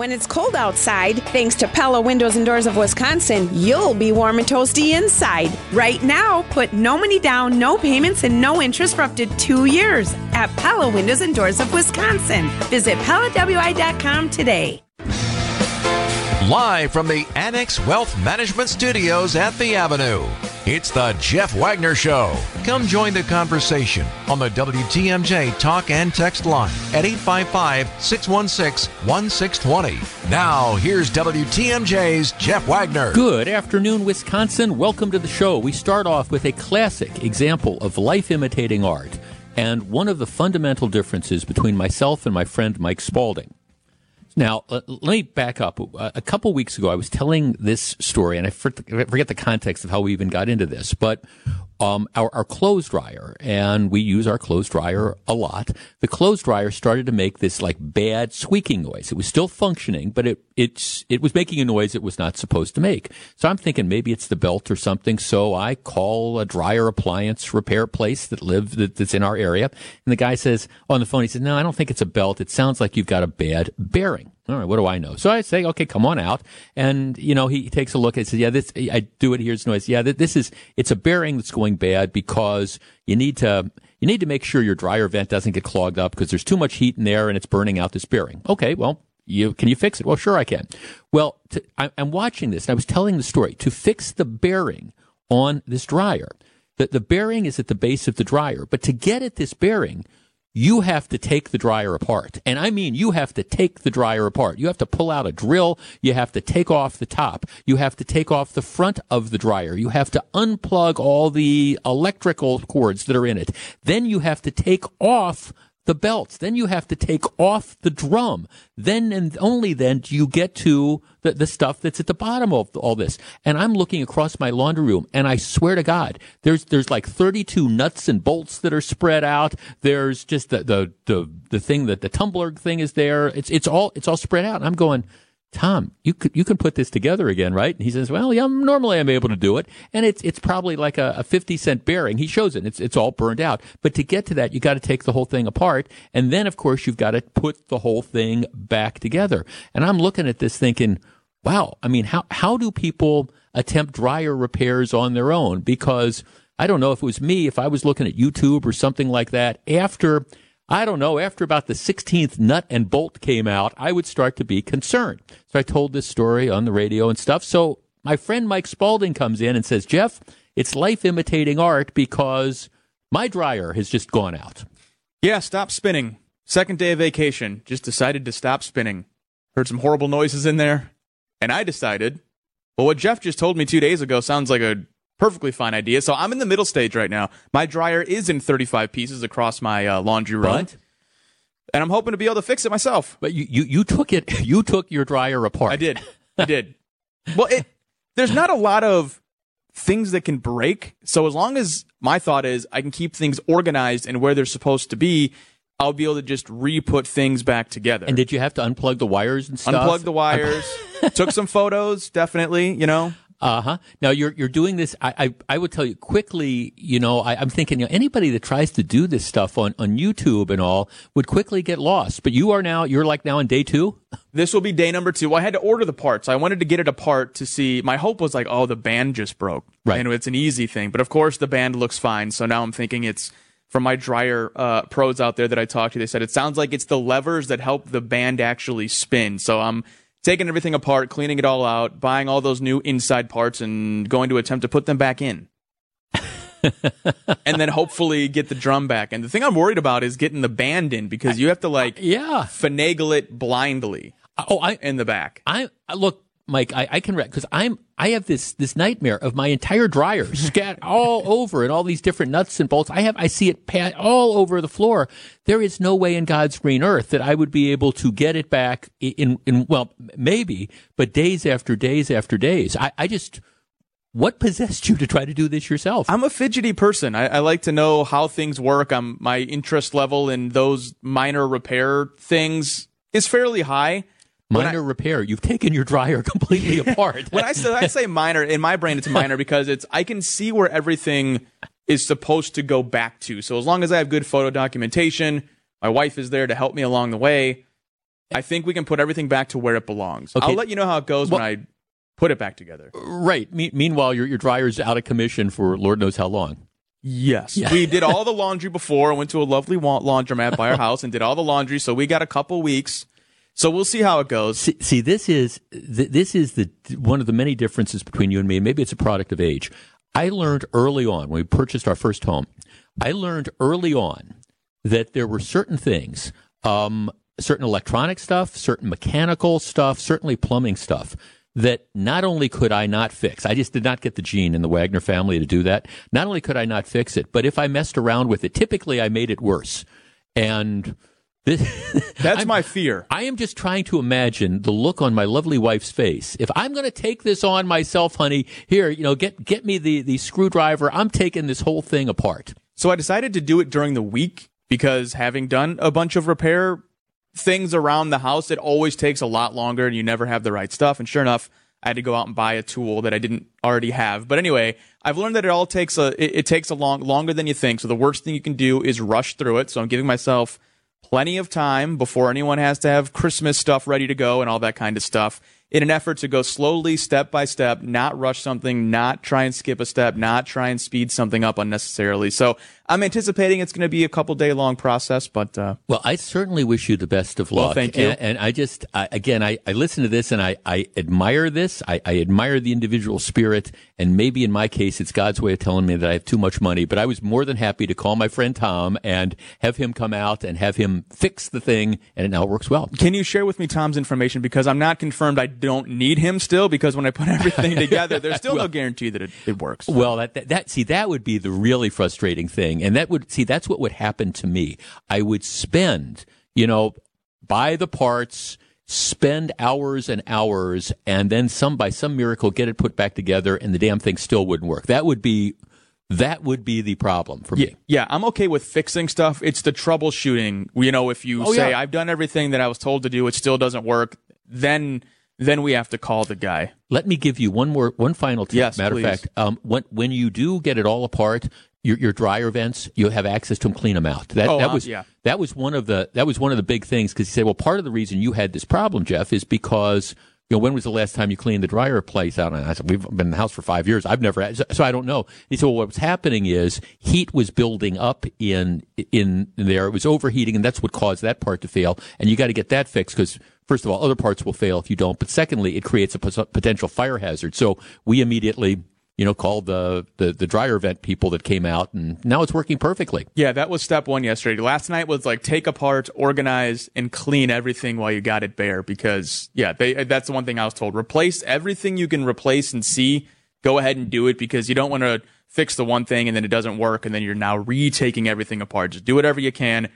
When it's cold outside, thanks to Pella Windows and Doors of Wisconsin, you'll be warm and toasty inside. Right now, put no money down, no payments, and no interest for up to two years at Pella Windows and Doors of Wisconsin. Visit PellaWI.com today. Live from the Annex Wealth Management Studios at The Avenue, it's the Jeff Wagner Show. Come join the conversation on the WTMJ talk and text line at 855 616 1620. Now, here's WTMJ's Jeff Wagner. Good afternoon, Wisconsin. Welcome to the show. We start off with a classic example of life imitating art and one of the fundamental differences between myself and my friend Mike Spalding. Now, uh, let me back up. Uh, a couple weeks ago, I was telling this story, and I forget the context of how we even got into this, but um, our, our clothes dryer, and we use our clothes dryer a lot. The clothes dryer started to make this like bad squeaking noise. It was still functioning, but it it's it was making a noise it was not supposed to make. So I'm thinking maybe it's the belt or something. So I call a dryer appliance repair place that live that, that's in our area, and the guy says on the phone, he says, "No, I don't think it's a belt. It sounds like you've got a bad bearing." All right, what do I know? So I say, okay, come on out. And, you know, he takes a look and says, yeah, this, I do it. Here's noise. Yeah, this is, it's a bearing that's going bad because you need to, you need to make sure your dryer vent doesn't get clogged up because there's too much heat in there and it's burning out this bearing. Okay, well, you, can you fix it? Well, sure I can. Well, to, I, I'm watching this and I was telling the story to fix the bearing on this dryer. The, the bearing is at the base of the dryer, but to get at this bearing, you have to take the dryer apart. And I mean, you have to take the dryer apart. You have to pull out a drill. You have to take off the top. You have to take off the front of the dryer. You have to unplug all the electrical cords that are in it. Then you have to take off the belts. Then you have to take off the drum. Then and only then do you get to the, the stuff that's at the bottom of all this. And I'm looking across my laundry room and I swear to God, there's, there's like 32 nuts and bolts that are spread out. There's just the, the, the, the thing that the tumbler thing is there. It's, it's all, it's all spread out. And I'm going, Tom, you could you can put this together again, right? And he says, Well, yeah, normally I'm able to do it, and it's it's probably like a, a fifty cent bearing. He shows it; it's it's all burned out. But to get to that, you got to take the whole thing apart, and then of course you've got to put the whole thing back together. And I'm looking at this thinking, Wow, I mean, how how do people attempt dryer repairs on their own? Because I don't know if it was me, if I was looking at YouTube or something like that after I don't know, after about the 16th nut and bolt came out, I would start to be concerned. So I told this story on the radio and stuff. So my friend Mike Spalding comes in and says, Jeff, it's life imitating art because my dryer has just gone out. Yeah, stop spinning. Second day of vacation, just decided to stop spinning. Heard some horrible noises in there. And I decided, well, what Jeff just told me two days ago sounds like a perfectly fine idea. So I'm in the middle stage right now. My dryer is in 35 pieces across my uh, laundry room. But? And I'm hoping to be able to fix it myself. But you, you, you took it, you took your dryer apart. I did. I did. well, it, there's not a lot of things that can break. So as long as my thought is I can keep things organized and where they're supposed to be, I'll be able to just re-put things back together. And did you have to unplug the wires and stuff? Unplug the wires. Took some photos, definitely, you know. Uh huh. Now you're you're doing this. I, I, I would tell you quickly. You know, I, am thinking you know, anybody that tries to do this stuff on on YouTube and all would quickly get lost. But you are now you're like now on day two. This will be day number two. Well, I had to order the parts. I wanted to get it apart to see. My hope was like, oh, the band just broke. Right. And it's an easy thing. But of course, the band looks fine. So now I'm thinking it's from my dryer uh, pros out there that I talked to. They said it sounds like it's the levers that help the band actually spin. So I'm taking everything apart, cleaning it all out, buying all those new inside parts, and going to attempt to put them back in. and then hopefully get the drum back. And the thing I'm worried about is getting the band in because you have to like yeah finagle it blindly. Oh, I in the back. I look Mike, I, I can because I'm I have this this nightmare of my entire dryer scattered all over and all these different nuts and bolts. I have I see it pat all over the floor. There is no way in God's green earth that I would be able to get it back in in well maybe, but days after days after days. I, I just what possessed you to try to do this yourself? I'm a fidgety person. I, I like to know how things work. I'm my interest level in those minor repair things is fairly high minor I, repair. You've taken your dryer completely apart. when I say, I say minor, in my brain, it's minor because it's I can see where everything is supposed to go back to. So as long as I have good photo documentation, my wife is there to help me along the way. I think we can put everything back to where it belongs. Okay. I'll let you know how it goes Well- when I put it back together. Uh, right. Me- meanwhile, your your dryer's out of commission for Lord knows how long. Yes. We did all the laundry before. I went to a lovely wa- laundromat by our house and did all the laundry. So we got a couple weeks. So we'll see how it goes. See, see this is th- this is the one of the many differences between you and me. and Maybe it's a product of age. I learned early on when we purchased our first home. I learned early on that there were certain things, um, certain electronic stuff, certain mechanical stuff, certainly plumbing stuff that not only could I not fix, I just did not get the gene in the Wagner family to do that. Not only could I not fix it, but if I messed around with it, typically I made it worse. And That's I'm- my fear. I am just trying to imagine the look on my lovely wife's face. If I'm going to take this on myself, honey, here, you know, get get me the the screwdriver. I'm taking this whole thing apart. So I decided to do it during the week because having done a bunch of repair things around the house, it always takes a lot longer and you never have the right stuff. And sure enough, I had to go out and buy a tool that I didn't already have. But anyway, I've learned that it all takes a it, it takes a long longer than you think. So the worst thing you can do is rush through it. So I'm giving myself plenty of time before anyone has to have Christmas stuff ready to go and all that kind of stuff in an effort to go slowly, step by step, not rush something, not try and skip a step, not try and speed something up unnecessarily. So I'm anticipating it's going to be a couple day long process, but uh, Well, I certainly wish you the best of Well, luck. thank you. And, and I just, I, again, I, I listen to this and I, I admire this. I, I admire the individual spirit. And maybe in my case, it's God's way of telling me that I have too much money. But I was more than happy to call my friend Tom and have him come out and have him fix the thing. And it now works well. can you share with me Tom's information because I'm not confirmed I don't need him still because when I put everything together, there's still no guarantee that it, it works. Well, that, that that see that would be the really frustrating thing, and that would see that's what would happen to me. I would spend, you know, buy the parts, spend hours and hours, and then some by some miracle get it put back together, and the damn thing still wouldn't work. That would be that would be the problem for Yeah, me. yeah, I'm okay with fixing stuff. It's the troubleshooting. You know, if you Oh, say yeah. I've done everything that I was told to do, it still doesn't work, then then we have to call the guy. Let me give you one more, one final tip. Yes, Matter please. of fact, um, when when you do get it all apart, your, your dryer vents, you have access to them, clean them out. That Oh, that uh, was yeah. that was one of the that was one of the big things because he said, well, part of the reason you had this problem, Jeff, is because. You know, when was the last time you cleaned the dryer place out? And I said, we've been in the house for five years. I've never, had, so, so I don't know. He said, well, what was happening is heat was building up in, in there. It was overheating and that's what caused that part to fail. And you got to get that fixed because first of all, other parts will fail if you don't. But secondly, it creates a potential fire hazard. So we immediately, you know, called the, the, the dryer vent people that came out and now it's working perfectly. Yeah, that was step one yesterday. Last night was like take apart, organize, and clean everything while you got it bare. Because yeah, they, that's the one thing I was told. Replace everything you can replace and see. Go ahead and do it because you don't want to fix the one thing and then it doesn't work and then you're now retaking everything apart. Just do whatever you can.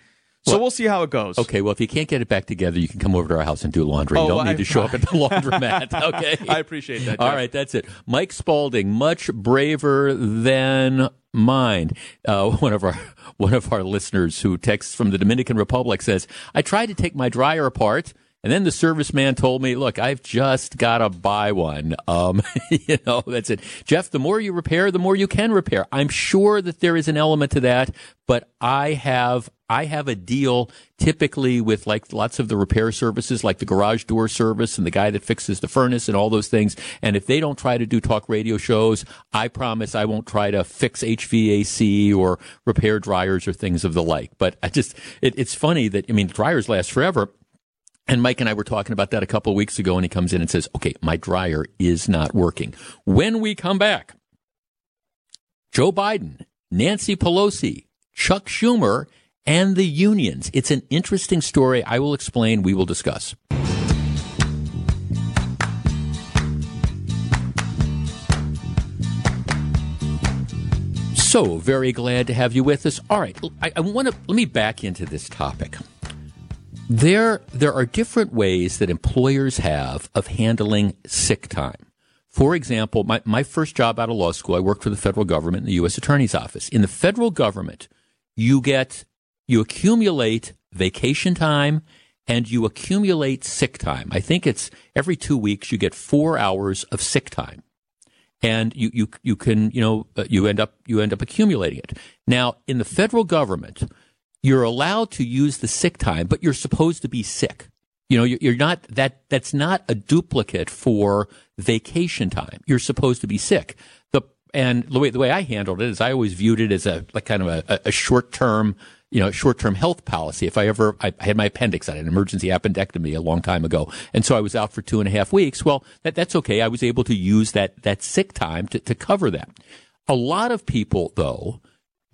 So we'll see how it goes. Okay, well, if you can't get it back together, you can come over to our house and do laundry. you Oh, don't I- need to show up at the laundromat. Okay. I appreciate that. All Jeff. right, that's it. Mike Spalding, much braver than mine. Uh, one of our one of our listeners who texts from the Dominican Republic says, "I tried to take my dryer apart." And then the serviceman told me, look, I've just got to buy one. Um, you know, that's it. Jeff, the more you repair, the more you can repair. I'm sure that there is an element to that, but I have, I have a deal typically with like lots of the repair services, like the garage door service and the guy that fixes the furnace and all those things. And if they don't try to do talk radio shows, I promise I won't try to fix HVAC or repair dryers or things of the like. But I just, it, it's funny that, I mean, dryers last forever. And Mike and I were talking about that a couple of weeks ago, and he comes in and says, Okay, my dryer is not working. When we come back, Joe Biden, Nancy Pelosi, Chuck Schumer, and the unions. It's an interesting story. I will explain. We will discuss. So very glad to have you with us. All right, I, I want to let me back into this topic. There, there are different ways that employers have of handling sick time. For example, my, my first job out of law school, I worked for the federal government in the U.S. Attorney's Office. In the federal government, you get, you accumulate vacation time and you accumulate sick time. I think it's every two weeks you get four hours of sick time. And you, you, you can, you know, uh, you end up, you end up accumulating it. Now, in the federal government, you're allowed to use the sick time, but you're supposed to be sick. You know, you're not that that's not a duplicate for vacation time. You're supposed to be sick. The and the way the way I handled it is I always viewed it as a like kind of a, a short term you know, short-term health policy. If I ever, I had my appendix, I had an emergency appendectomy a long time ago, and so I was out for two and a half weeks. Well, that, that's okay. I was able to use that that sick time to, to cover that. A lot of people, though,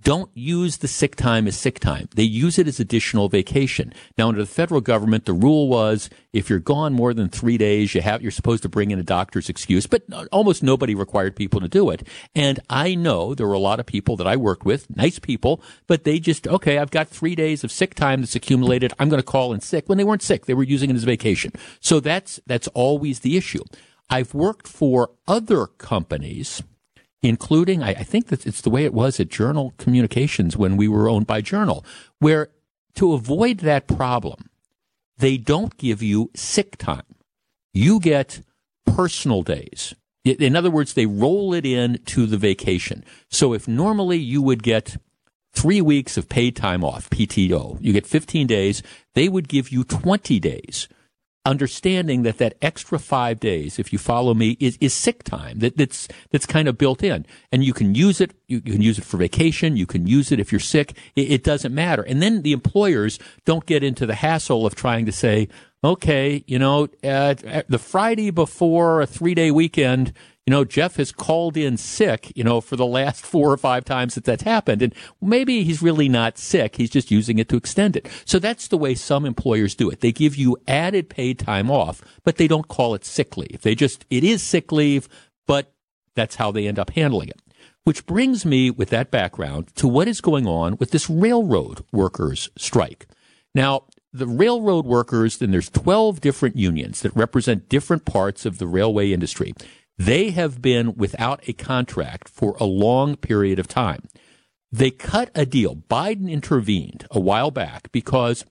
don't use the sick time as sick time. They use it as additional vacation. Now, under the federal government, the rule was if you're gone more than three days, you have, you're supposed to bring in a doctor's excuse, but almost nobody required people to do it. And I know there were a lot of people that I worked with, nice people, but they just, okay, I've got three days of sick time that's accumulated. I'm going to call in sick when they weren't sick. They were using it as vacation. So that's, that's always the issue. I've worked for other companies including, I, I think that it's the way it was at Journal Communications when we were owned by Journal, where to avoid that problem, they don't give you sick time. You get personal days. In other words, they roll it in to the vacation. So if normally you would get three weeks of paid time off, PTO, you get 15 days, they would give you 20 days understanding that that extra five days, if you follow me, is, is sick time that, that's that's kind of built in, and you can use it. You, you can use it for vacation. You can use it if you're sick. It, it doesn't matter. And then the employers don't get into the hassle of trying to say, okay, you know, uh, the Friday before a three day weekend, you know, Jeff has called in sick, you know, for the last four or five times that that's happened. And maybe he's really not sick. He's just using it to extend it. So that's the way some employers do it. They give you added paid time off, but they don't call it sick leave. They just, it is sick leave, but that's how they end up handling it. Which brings me, with that background, to what is going on with this railroad workers strike. Now, the railroad workers, then there's 12 different unions that represent different parts of the railway industry. They have been without a contract for a long period of time. They cut a deal. Biden intervened a while back because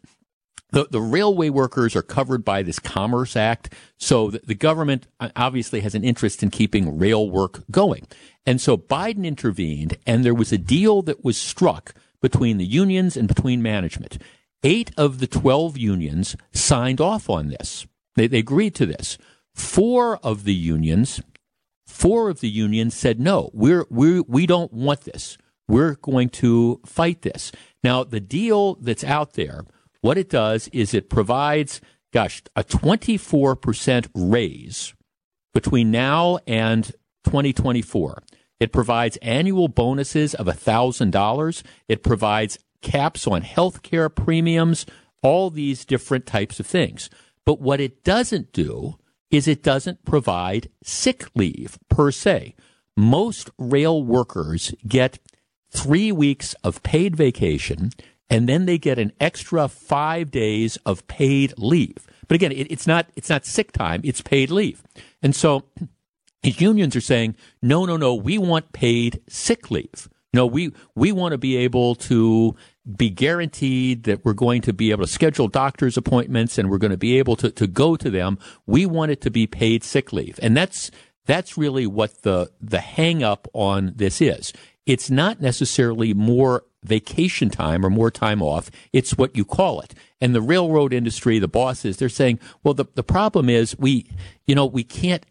the, the railway workers are covered by this Commerce Act. So the, the government uh, obviously has an interest in keeping rail work going. And so Biden intervened and there was a deal that was struck between the unions and between management. Eight of the 12 unions signed off on this. They, they agreed to this. Four of the unions Four of the unions said, no, we're, we're, we don't want this. We're going to fight this. Now, the deal that's out there, what it does is it provides, gosh, a 24% raise between now and 2024. It provides annual bonuses of $1,000. It provides caps on health care premiums, all these different types of things. But what it doesn't do is it doesn't provide sick leave per se. Most rail workers get three weeks of paid vacation and then they get an extra five days of paid leave. But again, it, it's not it's not sick time; it's paid leave. And so, these unions are saying, no, no, no, we want paid sick leave. No, we we want to be able to be guaranteed that we're going to be able to schedule doctor's appointments and we're going to be able to, to go to them. We want it to be paid sick leave. And that's, that's really what the, the hang up on this is. It's not necessarily more vacation time or more time off. It's what you call it. And the railroad industry, the bosses, they're saying, well, the, the problem is we, you know, we can't,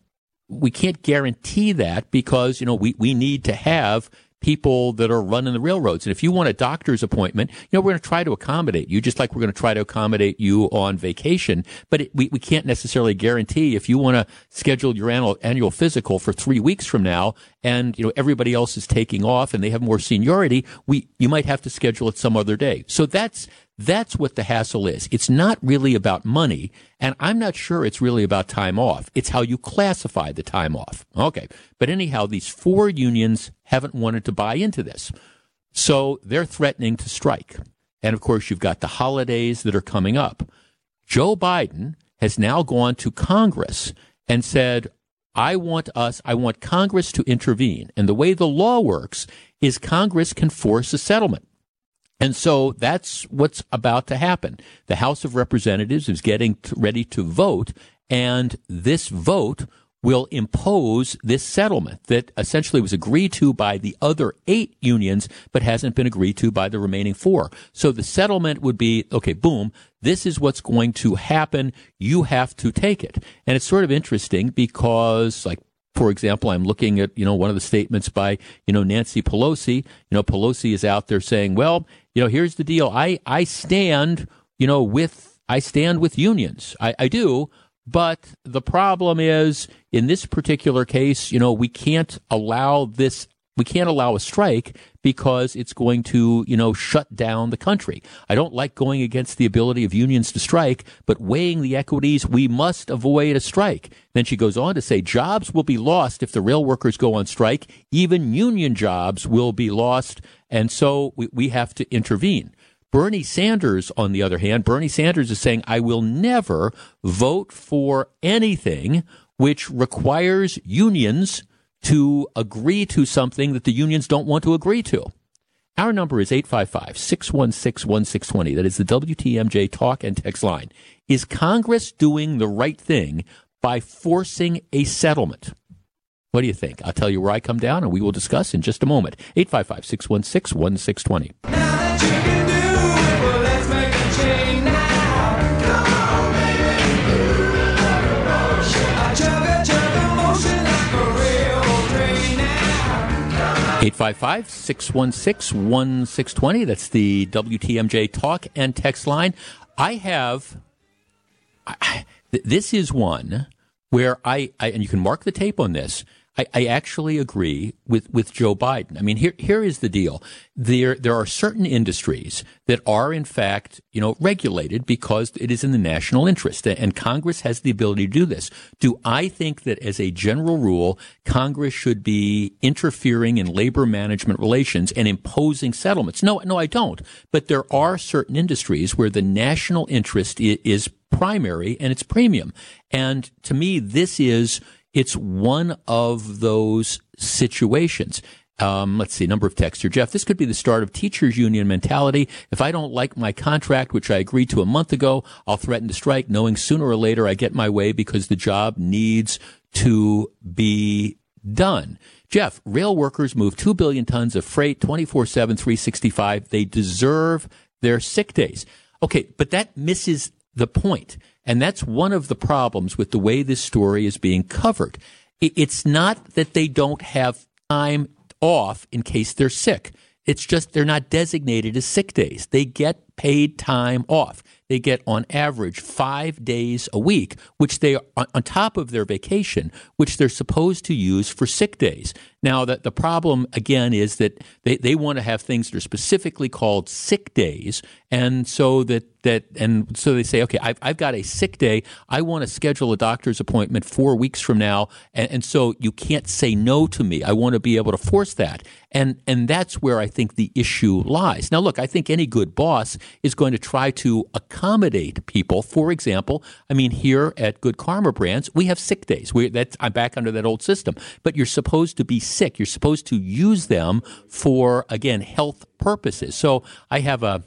we can't guarantee that because, you know, we, we need to have people that are running the railroads. And if you want a doctor's appointment, you know, we're going to try to accommodate you, just like we're going to try to accommodate you on vacation. But it, we, we can't necessarily guarantee if you want to schedule your annual, annual physical for three weeks from now and, you know, everybody else is taking off and they have more seniority, we, you might have to schedule it some other day. So that's, that's what the hassle is. It's not really about money, and I'm not sure it's really about time off. It's how you classify the time off. Okay. But anyhow, these four unions haven't wanted to buy into this. So they're threatening to strike. And of course, you've got the holidays that are coming up. Joe Biden has now gone to Congress and said, I want us, I want Congress to intervene. And the way the law works is Congress can force a settlement. And so that's what's about to happen. The House of Representatives is getting ready to vote, and this vote will impose this settlement that essentially was agreed to by the other eight unions, but hasn't been agreed to by the remaining four. So the settlement would be, okay, boom, this is what's going to happen. You have to take it. And it's sort of interesting because, like, for example, I'm looking at, you know, one of the statements by, you know, Nancy Pelosi. You know, Pelosi is out there saying, well, you know, here's the deal. I, I stand, you know, with, I stand with unions. I, I do. But the problem is, in this particular case, you know, we can't allow this we can't allow a strike because it's going to, you know, shut down the country. I don't like going against the ability of unions to strike, but weighing the equities, we must avoid a strike. Then she goes on to say jobs will be lost if the rail workers go on strike. Even union jobs will be lost. And so we, we have to intervene. Bernie Sanders, on the other hand, Bernie Sanders is saying, I will never vote for anything which requires unions to agree to something that the unions don't want to agree to. Our number is 855 616 1620. That is the WTMJ talk and text line. Is Congress doing the right thing by forcing a settlement? What do you think? I'll tell you where I come down and we will discuss in just a moment. 855 616 1620. 855 616 1620. That's the WTMJ talk and text line. I have, I, this is one where I, I, and you can mark the tape on this. I, I, actually agree with, with Joe Biden. I mean, here here is the deal. There there are certain industries that are in fact, you know, regulated because it is in the national interest, and Congress has the ability to do this. Do I think that as a general rule, Congress should be interfering in labor management relations and imposing settlements? No, no, I don't. But there are certain industries where the national interest is primary and it's premium. And to me, this is it's one of those situations. Um, let's see, number of texts here. Jeff, this could be the start of teachers union mentality. If I don't like my contract, which I agreed to a month ago, I'll threaten to strike, knowing sooner or later I get my way because the job needs to be done. Jeff, rail workers move 2 billion tons of freight 24 7, 365. They deserve their sick days. Okay, but that misses the point. And that's one of the problems with the way this story is being covered. It's not that they don't have time off in case they're sick. It's just they're not designated as sick days. They get paid time off. They get on average five days a week, which they on top of their vacation, which they're supposed to use for sick days. Now, the, the problem again is that they, they want to have things that are specifically called sick days, and so that that and so they say, okay, I've, I've got a sick day. I want to schedule a doctor's appointment four weeks from now, and, and so you can't say no to me. I want to be able to force that, and and that's where I think the issue lies. Now, look, I think any good boss is going to try to accommodate people. For example, I mean, here at Good Karma Brands, we have sick days. We that's I'm back under that old system, but you're supposed to be sick. You're supposed to use them for again health purposes. So I have a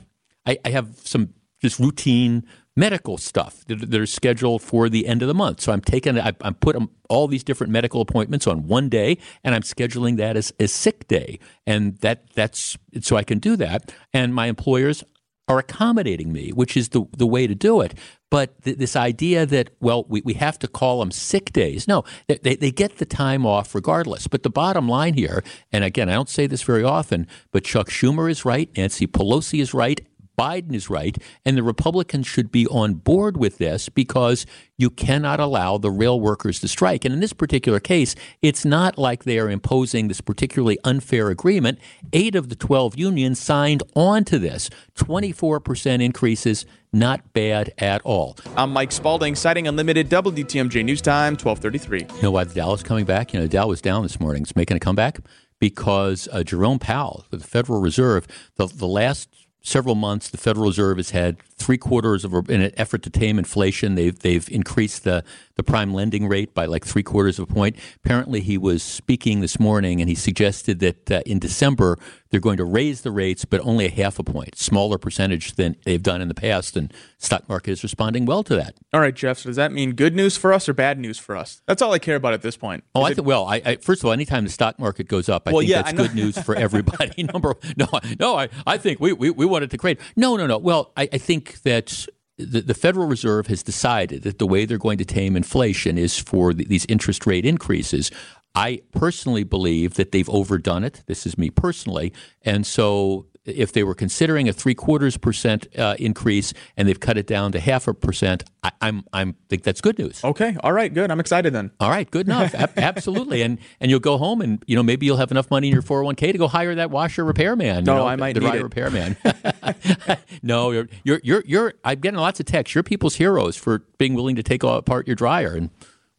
I, I have some just routine medical stuff that, are scheduled for the end of the month. So I'm taking, I, I'm putting all these different medical appointments on one day, and I'm scheduling that as, a sick day, and that that's so I can do that. And my employers are accommodating me, which is the the way to do it. But th- this idea that well, we, we have to call them sick days. No, they, they get the time off regardless. But the bottom line here, and again, I don't say this very often, but Chuck Schumer is right, Nancy Pelosi is right, Biden is right, and the Republicans should be on board with this because you cannot allow the rail workers to strike. And in this particular case, it's not like they are imposing this particularly unfair agreement. Eight of the 12 unions signed on to this. 24% increases, not bad at all. I'm Mike Spalding, citing Unlimited WTMJ News Time, 1233. You know why the Dow is coming back? You know, the Dow was down this morning. It's making a comeback because uh, Jerome Powell, the Federal Reserve, the, the last several months, the Federal Reserve has had three quarters of in an effort to tame inflation. They've they've increased the the prime lending rate by like three quarters of a point. Apparently, he was speaking this morning and he suggested that uh, in December they're going to raise the rates, but only a half a point, smaller percentage than they've done in the past. And stock market is responding well to that. All right, Jeff. So does that mean good news for us or bad news for us? That's all I care about at this point. Oh, I it- think. Well, I, I first of all, anytime the stock market goes up, I Well, think yeah, that's good news for everybody. Number no, no, I, I think we, we, we want it to create. No, no, no. Well, I, I think that the, the Federal Reserve has decided that the way they're going to tame inflation is for the, these interest rate increases. I personally believe that they've overdone it. This is me personally, and so if they were considering a three quarters percent uh, increase and they've cut it down to half a percent, I, I'm I'm think that's good news. okay. All right. Good. I'm excited then. All right, good enough. A- absolutely, and and you'll go home, and you know maybe you'll have enough money in your four hundred one k to go hire that washer repairman. you No, know, I might the need dryer it. repairman. no, you're you're you're you're. I'm getting lots of texts. You're people's heroes for being willing to take apart your dryer, and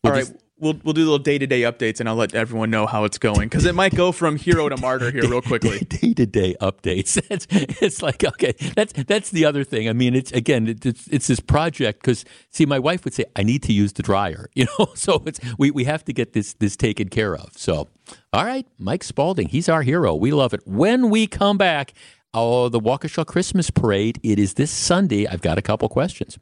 we'll All right. just- We'll, we'll do little day to day updates and I'll let everyone know how it's going because it might go from hero to martyr here real quickly. day to day updates. It's, it's like okay, that's that's the other thing. I mean, it's again, it, it's it's this project because see, my wife would say I need to use the dryer, you know, so it's we we have to get this this taken care of. So, all right, Mike Spalding, he's our hero. We love it. When we come back, oh, the Waukesha Christmas Parade. It is this Sunday. I've got a couple questions.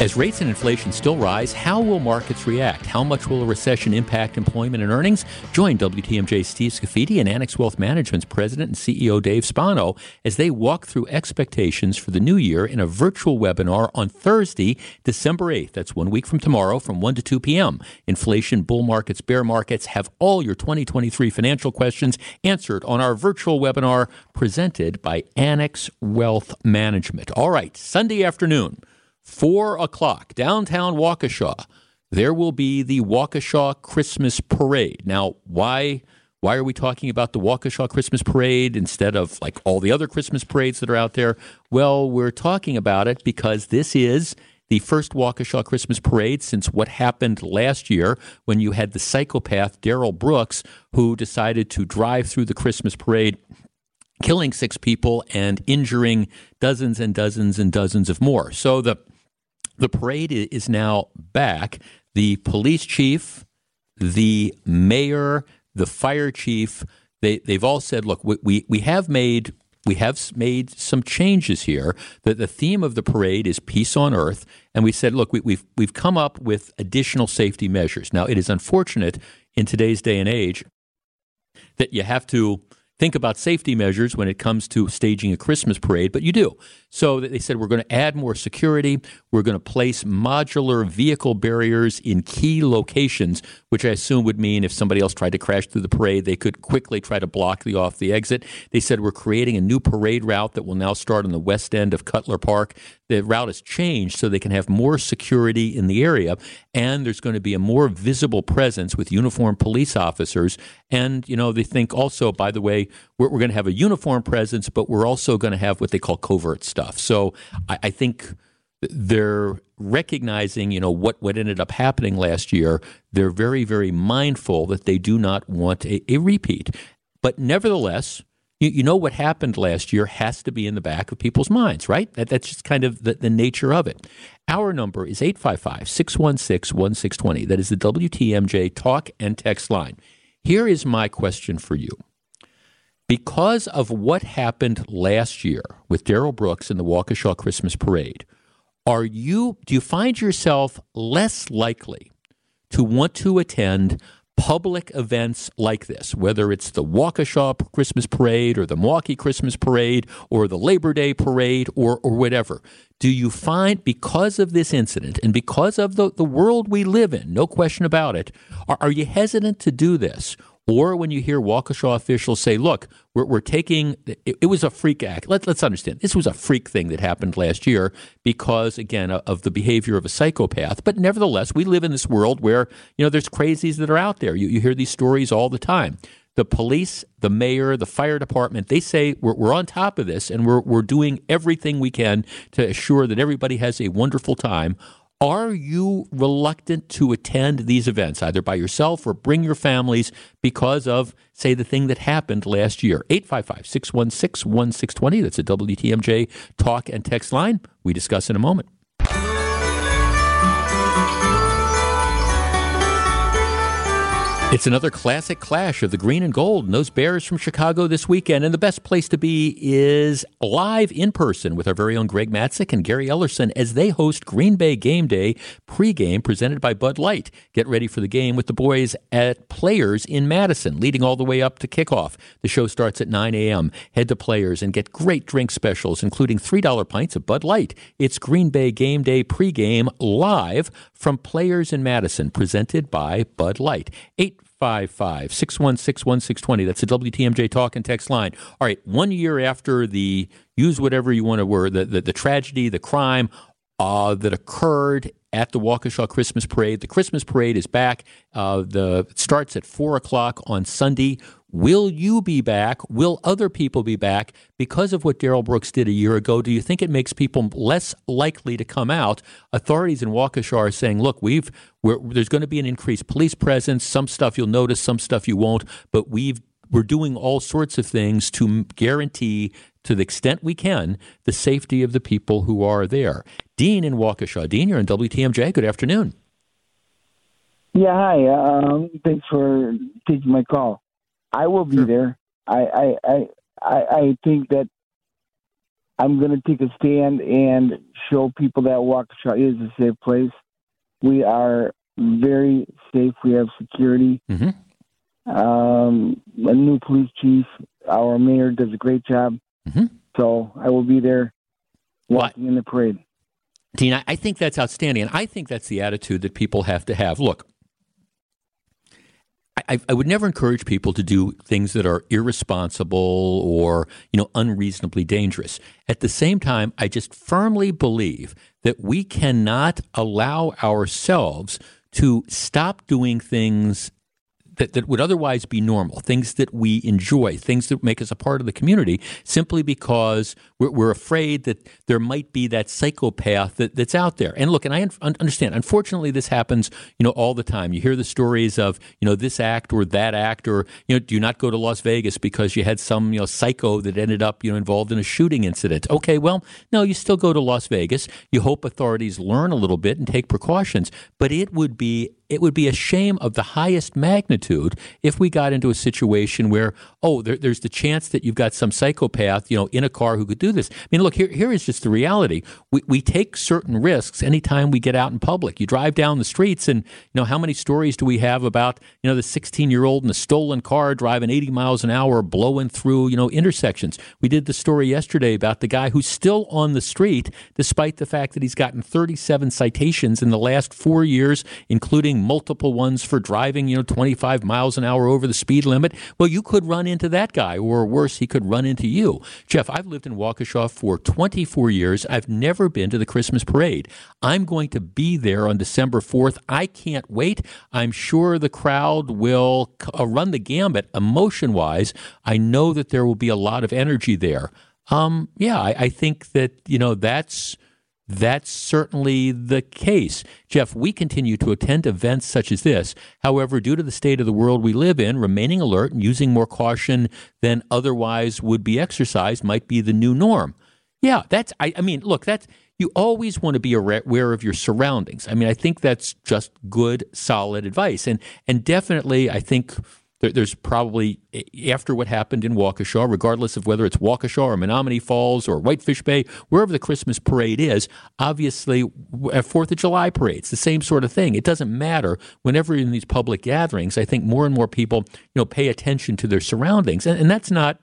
As rates and inflation still rise, how will markets react? How much will a recession impact employment and earnings? Join WTMJ Steve Scafidi and Annex Wealth Management's president and CEO Dave Spano as they walk through expectations for the new year in a virtual webinar on Thursday, December 8th. That's one week from tomorrow from 1 to 2 p.m. Inflation, bull markets, bear markets have all your 2023 financial questions answered on our virtual webinar presented by Annex Wealth Management. All right, Sunday afternoon. Four o'clock, downtown Waukesha. There will be the Waukesha Christmas Parade. Now, why why are we talking about the Waukesha Christmas Parade instead of like all the other Christmas parades that are out there? Well, we're talking about it because this is the first Waukesha Christmas Parade since what happened last year when you had the psychopath Darrell Brooks who decided to drive through the Christmas parade killing six people and injuring dozens and dozens and dozens of more. So the the parade is now back. The police chief, the mayor, the fire chief, they they've all said, look, we we, we have made we have made some changes here. That the theme of the parade is peace on earth, and we said, look, we, we've we've come up with additional safety measures. Now, it is unfortunate in today's day and age that you have to think about safety measures when it comes to staging a Christmas parade, but you do. So they said we're going to add more security. We're going to place modular vehicle barriers in key locations, which I assume would mean if somebody else tried to crash through the parade, they could quickly try to block the off the exit. They said we're creating a new parade route that will now start on the west end of Cutler Park. The route has changed so they can have more security in the area, and there's going to be a more visible presence with uniformed police officers. And you know, they think also, by the way, we're, we're going to have a uniform presence, but we're also going to have what they call covert stuff. So I, I think they're recognizing, you know, what, what ended up happening last year. They're very, very mindful that they do not want a, a repeat. But nevertheless, you, you know what happened last year has to be in the back of people's minds, right? That, that's just kind of the, the nature of it. Our number is 855 616 1620. That is the WTMJ talk and text line. Here is my question for you. Because of what happened last year with Darrell Brooks and the Waukesha Christmas Parade, are you do you find yourself less likely to want to attend public events like this, whether it's the Waukesha Christmas Parade or the Milwaukee Christmas Parade or the Labor Day Parade or, or whatever. Do you find, because of this incident and because of the, the world we live in, no question about it, are, are you hesitant to do this? Or when you hear Waukesha officials say, look, we're, we're taking, it, it was a freak act. Let, let's understand, this was a freak thing that happened last year because, again, of the behavior of a psychopath. But nevertheless, we live in this world where, you know, there's crazies that are out there. You, you hear these stories all the time. The police, the mayor, the fire department, they say we're, we're on top of this and we're, we're doing everything we can to assure that everybody has a wonderful time. Are you reluctant to attend these events, either by yourself or bring your families because of, say, the thing that happened last year? 855 616 1620. That's a WTMJ talk and text line. We discuss in a moment. It's another classic clash of the green and gold and those Bears from Chicago this weekend. And the best place to be is live in person with our very own Greg Matzek and Gary Ellerson as they host Green Bay Game Day pregame presented by Bud Light. Get ready for the game with the boys at Players in Madison, leading all the way up to kickoff. The show starts at 9 a.m. Head to Players and get great drink specials, including $3 pints of Bud Light. It's Green Bay Game Day pregame live from Players in Madison, presented by Bud Light. 8 855 616 1620. That's the WTMJ talk and text line. All right, one year after the use whatever you want to word, the, the, the tragedy, the crime uh, that occurred at the Waukesha Christmas Parade. The Christmas Parade is back. Uh, the it starts at four o'clock on Sunday. Will you be back? Will other people be back because of what Darrell Brooks did a year ago? Do you think it makes people less likely to come out? Authorities in Waukesha are saying, "Look, we've there's going to be an increased police presence. Some stuff you'll notice, some stuff you won't, but we've we're doing all sorts of things to guarantee, to the extent we can, the safety of the people who are there." Dean in Waukesha. Dean, you're in WTMJ. Good afternoon. Yeah, hi. Um, thanks for taking my call. I will be sure. there. I, I, I, I think that I'm going to take a stand and show people that Waukesha is a safe place. We are very safe. We have security. Mm-hmm. Um, a new police chief. Our mayor does a great job. Mm-hmm. So I will be there walking in the parade. Dean, I think that's outstanding. And I think that's the attitude that people have to have. Look, I, I, would never encourage people to do things that are irresponsible or you know unreasonably dangerous. At the same time, I just firmly believe that we cannot allow ourselves to stop doing things that, that would otherwise be normal, things that we enjoy, things that make us a part of the community, simply because we're, we're afraid that there might be that psychopath that, that's out there. And look, and I un- understand, unfortunately, this happens, you know, all the time. You hear the stories of, you know, this act or that act, or, you know, do you not go to Las Vegas because you had some, you know, psycho that ended up, you know, involved in a shooting incident? Okay, well, no, you still go to Las Vegas. You hope authorities learn a little bit and take precautions, but it would be it would be a shame of the highest magnitude if we got into a situation where, oh, there, there's the chance that you've got some psychopath, you know, in a car who could do this. I mean, look, here, here is just the reality. We, we take certain risks anytime we get out in public. You drive down the streets, and, you know, how many stories do we have about, you know, the 16 year old in a stolen car driving 80 miles an hour, blowing through, you know, intersections? We did the story yesterday about the guy who's still on the street, despite the fact that he's gotten 37 citations in the last four years, including multiple ones for driving, you know, 25 miles an hour over the speed limit. Well, you could run into that guy, or worse, he could run into you. Jeff, I've lived in Waukesha for 24 years. I've never been to the Christmas parade. I'm going to be there on December 4th. I can't wait. I'm sure the crowd will uh, run the gambit emotion wise. I know that there will be a lot of energy there. Um, yeah, I, I think that, you know, that's that's certainly the case. Jeff, we continue to attend events such as this. However, due to the state of the world we live in, remaining alert and using more caution than otherwise would be exercised might be the new norm. Yeah, that's, I, I mean, look, that's, you always want to be aware of your surroundings. I mean, I think that's just good, solid advice. And, and definitely, I think there's probably eh, after what happened in Waukesha, regardless of whether it's Waukesha or Menomonee Falls or Whitefish Bay, wherever the Christmas parade is, obviously a Fourth of July parade, it's the same sort of thing. It doesn't matter. Whenever in these public gatherings, I think more and more people, you know, pay attention to their surroundings, and, and that's not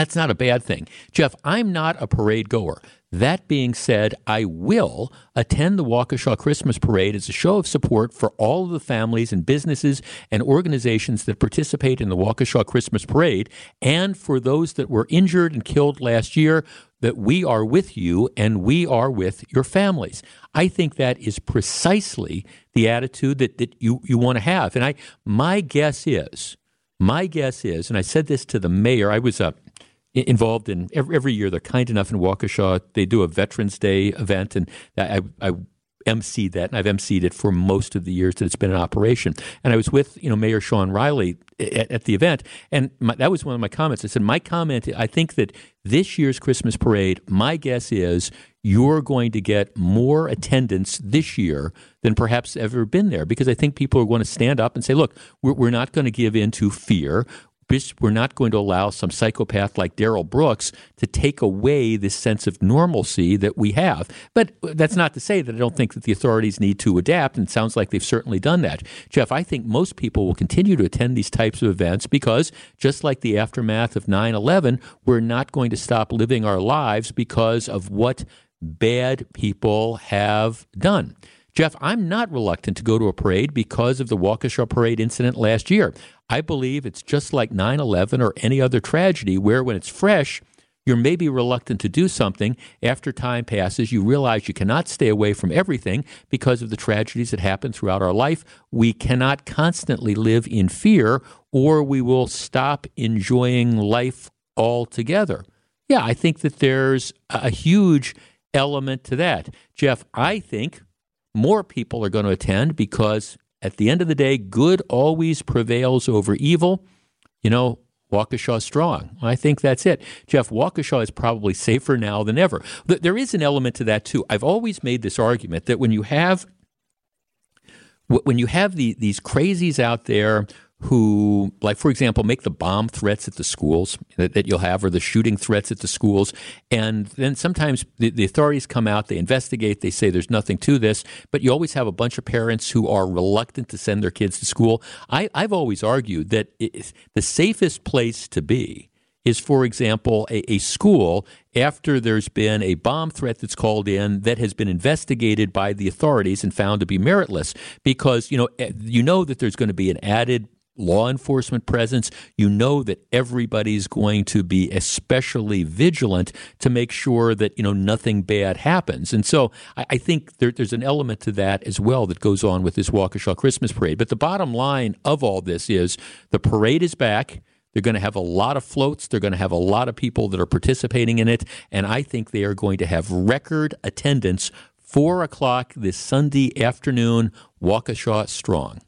that's not a bad thing. Jeff, I'm not a parade goer. That being said, I will attend the Waukesha Christmas Parade as a show of support for all of the families and businesses and organizations that participate in the Waukesha Christmas Parade and for those that were injured and killed last year that we are with you and we are with your families. I think that is precisely the attitude that, that you, you want to have. And I my guess is, my guess is, and I said this to the mayor, I was a involved in every, every year. They're kind enough in Waukesha. They do a Veterans Day event, and I, I emceed that, and I've emceed it for most of the years that it's been in operation. And I was with you know Mayor Shawn Reilly at, at the event, and my, that was one of my comments. I said my comment. I think that this year's Christmas parade, my guess is you're going to get more attendance this year than perhaps ever been there because I think people are going to stand up and say, look, we're, we're not going to give in to fear we're not going to allow some psychopath like Darrell Brooks to take away this sense of normalcy that we have. But that's not to say that I don't think that the authorities need to adapt, and it sounds like they've certainly done that. Jeff, I think most people will continue to attend these types of events because, just like the aftermath of 9 11, we're not going to stop living our lives because of what bad people have done. Jeff, I'm not reluctant to go to a parade because of the Waukesha parade incident last year. I believe it's just like 9 11 or any other tragedy where, when it's fresh, you're maybe reluctant to do something. After time passes, you realize you cannot stay away from everything because of the tragedies that happen throughout our life. We cannot constantly live in fear, or we will stop enjoying life altogether. Yeah, I think that there's a huge element to that. Jeff, I think more people are going to attend because at the end of the day, good always prevails over evil. You know, Waukesha strong. I think that's it. Jeff, Waukesha is probably safer now than ever. There is an element to that too. I've always made this argument that when you have when you have the, these crazies out there who, like, for example, make the bomb threats at the schools that, that, you'll have or the shooting threats at the schools. And then sometimes the, the, authorities come out, they investigate, they say there's nothing to this, but you always have a bunch of parents who are reluctant to send their kids to school. I, have always argued that the safest place to be is, for example, a, a, school after there's been a bomb threat that's called in that has been investigated by the authorities and found to be meritless because you know eh, you know that there's going to be an added law enforcement presence, you know that everybody's going to be especially vigilant to make sure that you know nothing bad happens. And so I, I think there, there's an element to that as well that goes on with this Waukesha Christmas parade. But the bottom line of all this is the parade is back. They're going to have a lot of floats. They're going to have a lot of people that are participating in it. And I think they are going to have record attendance, 4 o'clock this Sunday afternoon, Waukesha Strong.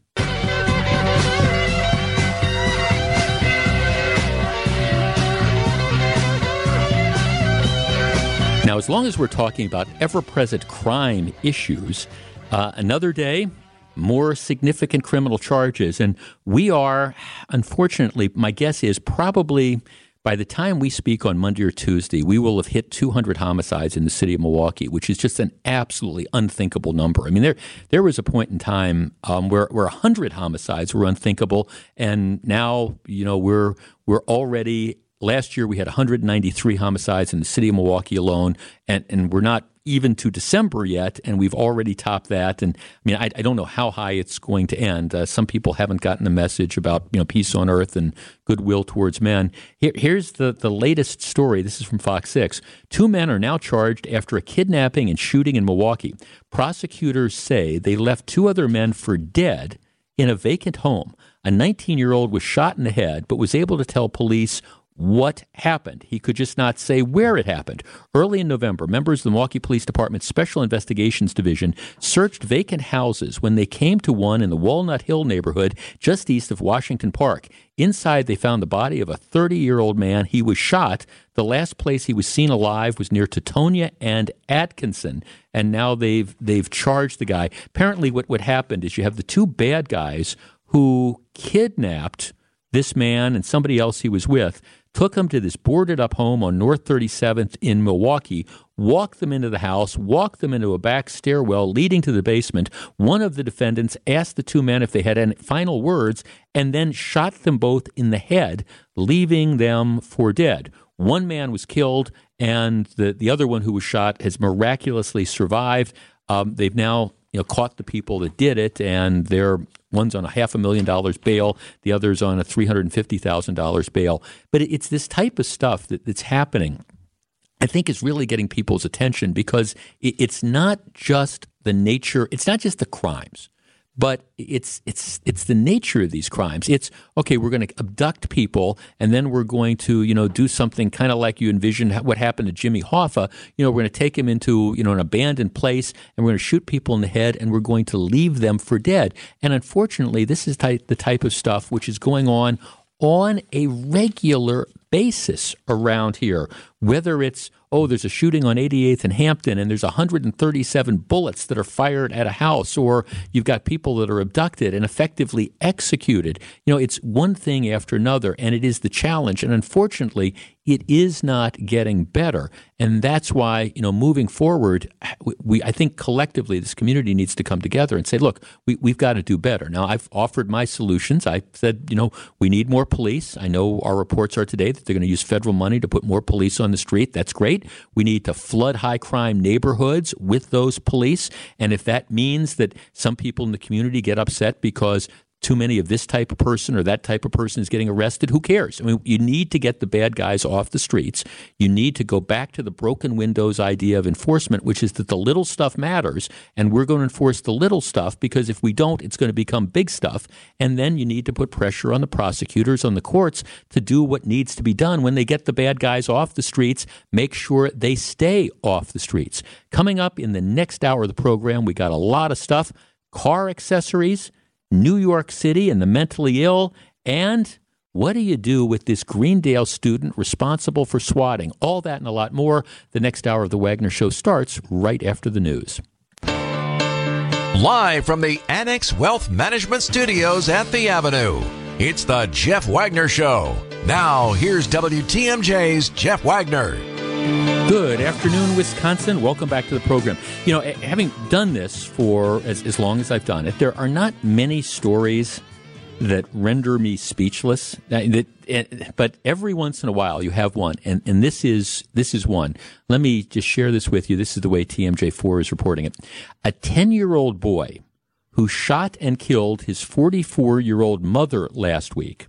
Now, as long as we're talking about ever present crime issues, uh, another day, more significant criminal charges. And we are, unfortunately, my guess is probably by the time we speak on Monday or Tuesday, we will have hit 200 homicides in the city of Milwaukee, which is just an absolutely unthinkable number. I mean, there there was a point in time um, where where 100 homicides were unthinkable, and now you know we're we're already Last year, we had 193 homicides in the city of Milwaukee alone, and, and we're not even to December yet, and we've already topped that. And I mean, I, I don't know how high it's going to end. Uh, some people haven't gotten the message about you know peace on earth and goodwill towards men. Here, here's the the latest story. This is from Fox Six. Two men are now charged after a kidnapping and shooting in Milwaukee. Prosecutors say they left two other men for dead in a vacant home. A 19 year old was shot in the head, but was able to tell police what happened. He could just not say where it happened. Early in November, members of the Milwaukee Police Department's Special Investigations Division searched vacant houses when they came to one in the Walnut Hill neighborhood just east of Washington Park. Inside, they found the body of a 30 year old man. He was shot. The last place he was seen alive was near Teutonia and Atkinson. And now they've, they've charged the guy. Apparently, what, what happened is you have the two bad guys who kidnapped this man and somebody else he was with took them to this boarded up home on North 37th in Milwaukee, walked them into the house, walked them into a back stairwell leading to the basement. One of the defendants asked the two men if they had any final words and then shot them both in the head, leaving them for dead. One man was killed, and the, the other one who was shot has miraculously survived. Um, they've now you know, caught the people that did it, and they're one's on a half a million dollars bail, the other's on a three hundred and fifty thousand dollars bail. But it's this type of stuff that, that's happening. I think is really getting people's attention because it, it's not just the nature, it's not just the crimes, but it's it's it's the nature of these crimes. It's okay. We're going to abduct people, and then we're going to you know do something kind of like you envision what happened to Jimmy Hoffa. You know, we're going to take him into you know an abandoned place, and we're going to shoot people in the head, and we're going to leave them for dead. And unfortunately, this is type, the type of stuff which is going on on a regular basis around here. Whether it's oh, there's a shooting on 88th and Hampton, and there's 137 bullets that are fired at a house, or you've got people that are abducted and effectively executed. You know, it's one thing after another, and it is the challenge. And unfortunately, it is not getting better. And that's why, you know, moving forward, we, I think collectively this community needs to come together and say, look, we, we've got to do better. Now, I've offered my solutions. I said, you know, we need more police. I know our reports are today that they're going to use federal money to put more police on the street. That's great. We need to flood high crime neighborhoods with those police. And if that means that some people in the community get upset because too many of this type of person or that type of person is getting arrested, who cares? I mean, you need to get the bad guys off the streets. You need to go back to the broken windows idea of enforcement, which is that the little stuff matters, and we're going to enforce the little stuff because if we don't, it's going to become big stuff. And then you need to put pressure on the prosecutors, on the courts to do what needs to be done when they get the bad guys off the streets, make sure they stay off the streets. Coming up in the next hour of the program, we got a lot of stuff car accessories New York City and the mentally ill, and what do you do with this Greendale student responsible for swatting? All that and a lot more. The next hour of the Wagner Show starts right after the news. Live from the Annex Wealth Management Studios at the Avenue, it's the Jeff Wagner Show. Now, here's WTMJ's Jeff Wagner. Good afternoon, Wisconsin. Welcome back to the program. You know, eh, having done this for as, as long as I've done it, there are not many stories that render me speechless. That, eh, but every once in a while, you have one, and, and this is this is one. Let me just share this with you. This is the way TMJ4 is reporting it. A ten year old boy who shot and killed his 44 year old mother last week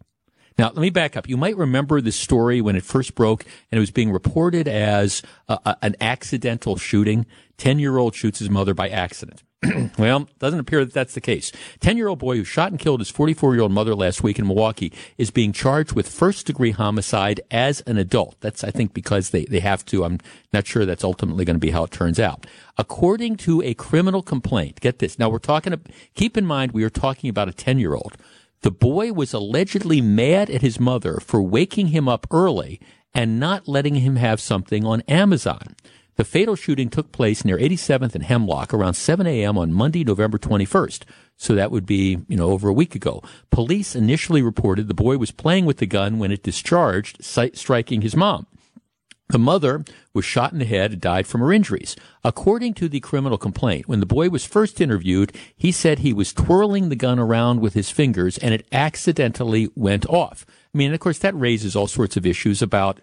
now, let me back up. You might remember this story when it first broke and it was being reported as a, a, an accidental shooting. 10 year old shoots his mother by accident. well, doesn't appear that that's the case. 10 year old boy who shot and killed his 44 year old mother last week in Milwaukee is being charged with first degree homicide as an adult. That's, I think, because they, they have to. I'm not sure that's ultimately going to be how it turns out. According to a criminal complaint, get this. Now we're talking, keep in mind we are talking about a 10 year old the boy was allegedly mad at his mother for waking him up early and not letting him have something on Amazon. The fatal shooting took place near 87th and Hemlock around 7 a.m. on Monday, November 21st. So that would be, you know, over a week ago. Police initially reported the boy was playing with the gun when it discharged, striking his mom. The mother was shot in the head and died from her injuries. According to the criminal complaint, when the boy was first interviewed, he said he was twirling the gun around with his fingers and it accidentally went off. I mean, of course, that raises all sorts of issues about,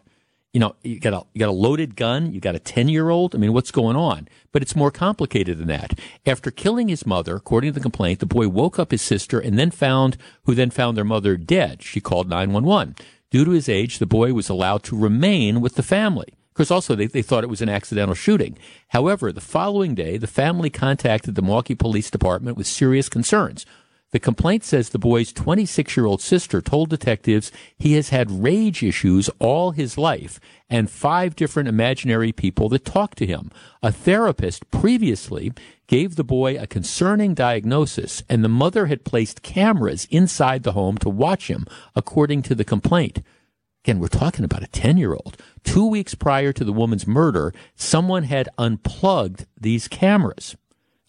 you know, you got a, you got a loaded gun, you got a 10 year old. I mean, what's going on? But it's more complicated than that. After killing his mother, according to the complaint, the boy woke up his sister and then found, who then found their mother dead. She called 911. Due to his age, the boy was allowed to remain with the family. Of course, also they, they thought it was an accidental shooting. However, the following day, the family contacted the Milwaukee Police Department with serious concerns. The complaint says the boy's 26 year old sister told detectives he has had rage issues all his life and five different imaginary people that talk to him. A therapist previously gave the boy a concerning diagnosis and the mother had placed cameras inside the home to watch him, according to the complaint. Again, we're talking about a 10 year old. Two weeks prior to the woman's murder, someone had unplugged these cameras.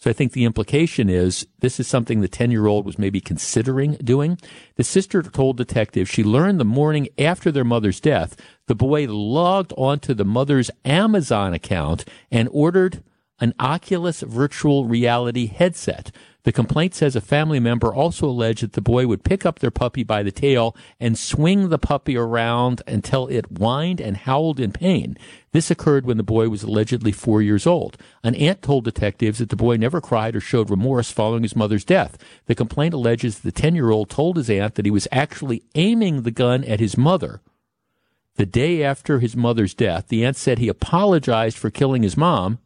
So I think the implication is this is something the 10 year old was maybe considering doing. The sister told detectives she learned the morning after their mother's death, the boy logged onto the mother's Amazon account and ordered an Oculus virtual reality headset the complaint says a family member also alleged that the boy would pick up their puppy by the tail and swing the puppy around until it whined and howled in pain. This occurred when the boy was allegedly four years old. An aunt told detectives that the boy never cried or showed remorse following his mother's death. The complaint alleges the 10 year old told his aunt that he was actually aiming the gun at his mother. The day after his mother's death, the aunt said he apologized for killing his mom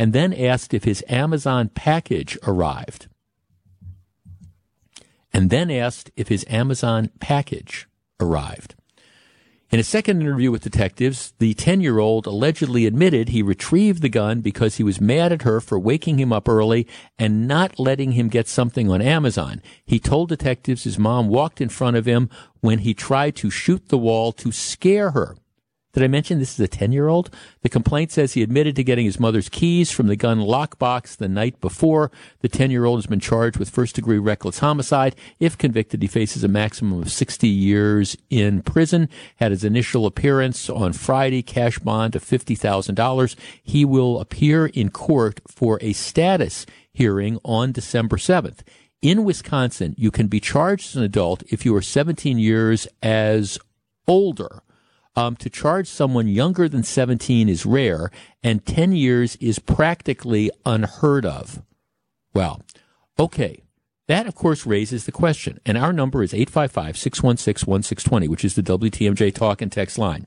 and then asked if his Amazon package arrived. and then asked if his Amazon package arrived. In a second interview with detectives, the 10 year old allegedly admitted he retrieved the gun because he was mad at her for waking him up early and not letting him get something on Amazon. He told detectives his mom walked in front of him when he tried to shoot the wall to scare her. Did I mention this is a 10 year old? The complaint says he admitted to getting his mother's keys from the gun lockbox the night before. The 10 year old has been charged with first degree reckless homicide. If convicted, he faces a maximum of 60 years in prison. Had his initial appearance on Friday, cash bond of $50,000. He will appear in court for a status hearing on December 7th. In Wisconsin, you can be charged as an adult if you are 17 years as older. Um, to charge someone younger than 17 is rare, and 10 years is practically unheard of. Well, okay. That, of course, raises the question. And our number is 855 616 1620, which is the WTMJ talk and text line.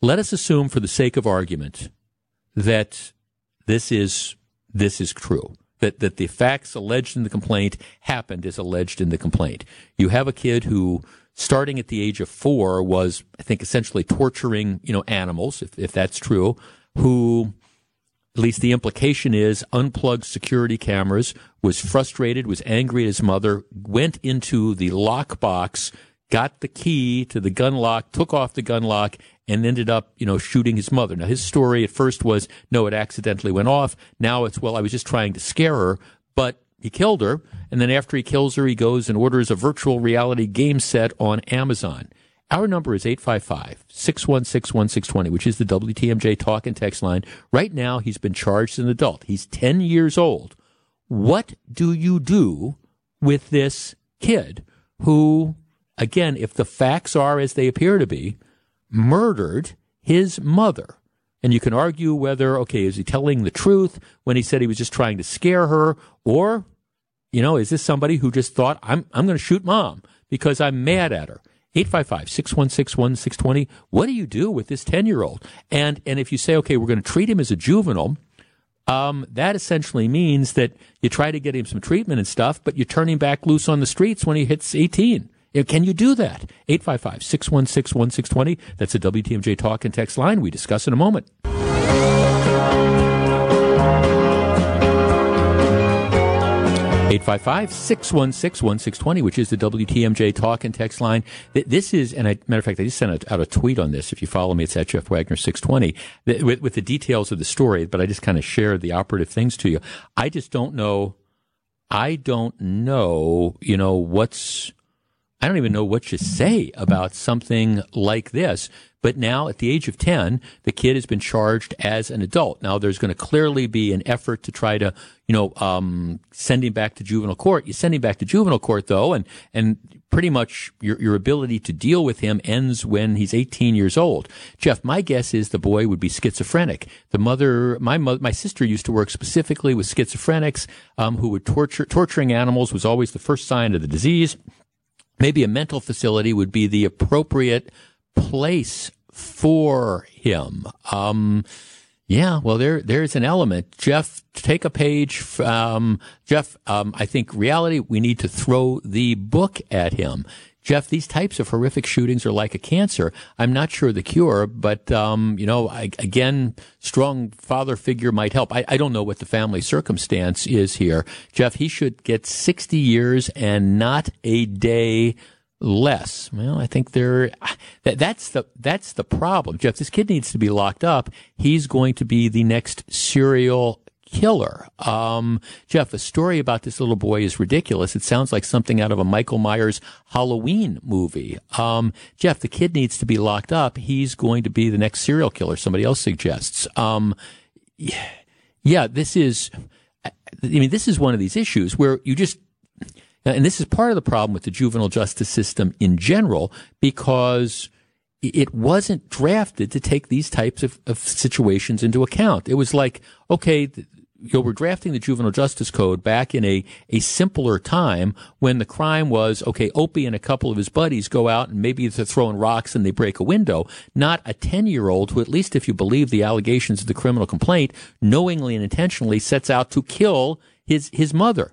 Let us assume, for the sake of argument, that this is, this is true. That, that the facts alleged in the complaint happened as alleged in the complaint. You have a kid who starting at the age of four was, I think, essentially torturing, you know, animals, if, if that's true, who, at least the implication is, unplugged security cameras, was frustrated, was angry at his mother, went into the lockbox, got the key to the gun lock, took off the gun lock, and ended up, you know, shooting his mother. Now, his story at first was, no, it accidentally went off. Now it's, well, I was just trying to scare her. But he killed her, and then after he kills her, he goes and orders a virtual reality game set on Amazon. Our number is 855 616 1620, which is the WTMJ talk and text line. Right now, he's been charged as an adult. He's 10 years old. What do you do with this kid who, again, if the facts are as they appear to be, murdered his mother? And you can argue whether, okay, is he telling the truth when he said he was just trying to scare her, or you know, is this somebody who just thought, I'm, I'm going to shoot mom because I'm mad at her? 855 616 1620. What do you do with this 10 year old? And, and if you say, okay, we're going to treat him as a juvenile, um, that essentially means that you try to get him some treatment and stuff, but you turn him back loose on the streets when he hits 18. Can you do that? 855 616 1620. That's a WTMJ talk and text line. We discuss in a moment. 855 616 1620, which is the WTMJ talk and text line. This is, and I, matter of fact, I just sent out a tweet on this. If you follow me, it's at Jeff Wagner 620 with, with the details of the story, but I just kind of shared the operative things to you. I just don't know. I don't know, you know, what's, I don't even know what to say about something like this. But now, at the age of 10, the kid has been charged as an adult. Now, there's going to clearly be an effort to try to, you know, um, send him back to juvenile court. You send him back to juvenile court, though, and, and pretty much your, your ability to deal with him ends when he's 18 years old. Jeff, my guess is the boy would be schizophrenic. The mother, my my sister used to work specifically with schizophrenics, um, who would torture, torturing animals was always the first sign of the disease. Maybe a mental facility would be the appropriate place for him. Um, yeah, well, there there's an element. Jeff, take a page. From, Jeff, um, I think reality. We need to throw the book at him. Jeff, these types of horrific shootings are like a cancer. I'm not sure the cure, but um, you know, I, again, strong father figure might help. I, I, don't know what the family circumstance is here. Jeff, he should get 60 years and not a day less. Well, I think there that, that's the that's the problem. Jeff, this kid needs to be locked up. He's going to be the next serial killer. Um, Jeff, a story about this little boy is ridiculous. It sounds like something out of a Michael Myers Halloween movie. Um, Jeff, the kid needs to be locked up. He's going to be the next serial killer. Somebody else suggests. Um, yeah, yeah, this is. I mean, this is one of these issues where you just and this is part of the problem with the juvenile justice system in general, because it wasn't drafted to take these types of, of situations into account. It was like, okay, you know, we're drafting the juvenile justice code back in a, a simpler time when the crime was, okay, Opie and a couple of his buddies go out and maybe they're throwing rocks and they break a window, not a 10 year old who, at least if you believe the allegations of the criminal complaint, knowingly and intentionally sets out to kill his, his mother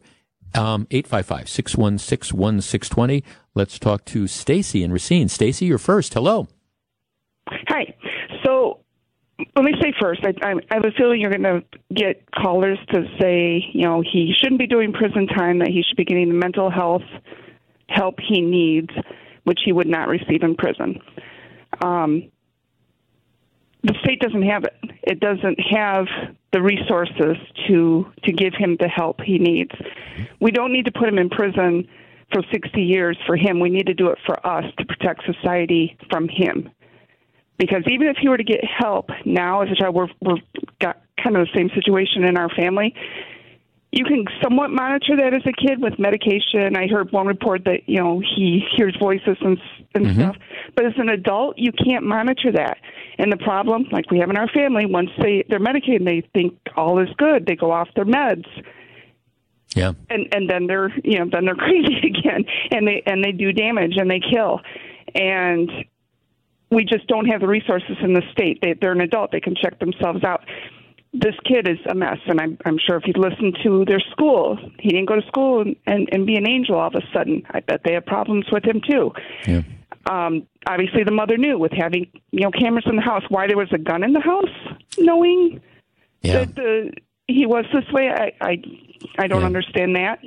Um, 855 616 1620. Let's talk to Stacy and Racine. Stacy, you're first. Hello. Hi. Let me say first, I, I, I have a feeling you're going to get callers to say, you know, he shouldn't be doing prison time, that he should be getting the mental health help he needs, which he would not receive in prison. Um, the state doesn't have it. It doesn't have the resources to to give him the help he needs. We don't need to put him in prison for 60 years for him. We need to do it for us to protect society from him. Because even if he were to get help now as a child, we're we're got kind of the same situation in our family. You can somewhat monitor that as a kid with medication. I heard one report that you know he hears voices and and mm-hmm. stuff, but as an adult, you can't monitor that. And the problem, like we have in our family, once they they're medicated, they think all is good. They go off their meds. Yeah. And and then they're you know then they're crazy again, and they and they do damage and they kill, and we just don't have the resources in the state. They, they're an adult; they can check themselves out. This kid is a mess, and I'm, I'm sure if you listen to their school, he didn't go to school and, and, and be an angel all of a sudden. I bet they have problems with him too. Yeah. Um, obviously, the mother knew with having you know cameras in the house why there was a gun in the house, knowing yeah. that the he was this way. I I, I don't yeah. understand that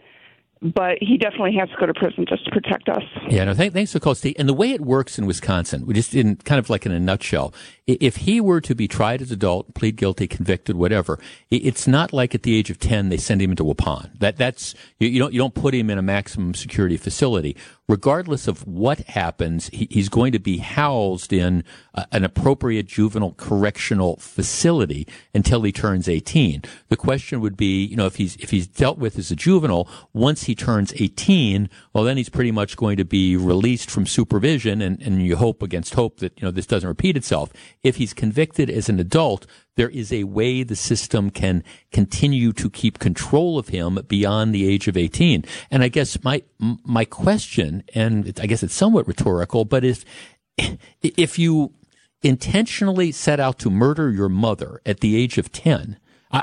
but he definitely has to go to prison just to protect us. Yeah, no, th- thanks for calling, Steve. And the way it works in Wisconsin, we just in kind of like in a nutshell, if he were to be tried as adult, plead guilty, convicted, whatever, it's not like at the age of ten they send him into Waupun. That that's you, you don't you don't put him in a maximum security facility regardless of what happens, he, he's going to be housed in uh, an appropriate juvenile correctional facility until he turns 18. The question would be, you know, if he's if he's dealt with as a juvenile, once he turns 18, well, then he's pretty much going to be released from supervision, and, and you hope against hope that you know this doesn't repeat itself. If he's convicted as an adult, there is a way the system can continue to keep control of him beyond the age of 18. And I guess my, my question, and I guess it's somewhat rhetorical, but if, if you intentionally set out to murder your mother at the age of 10,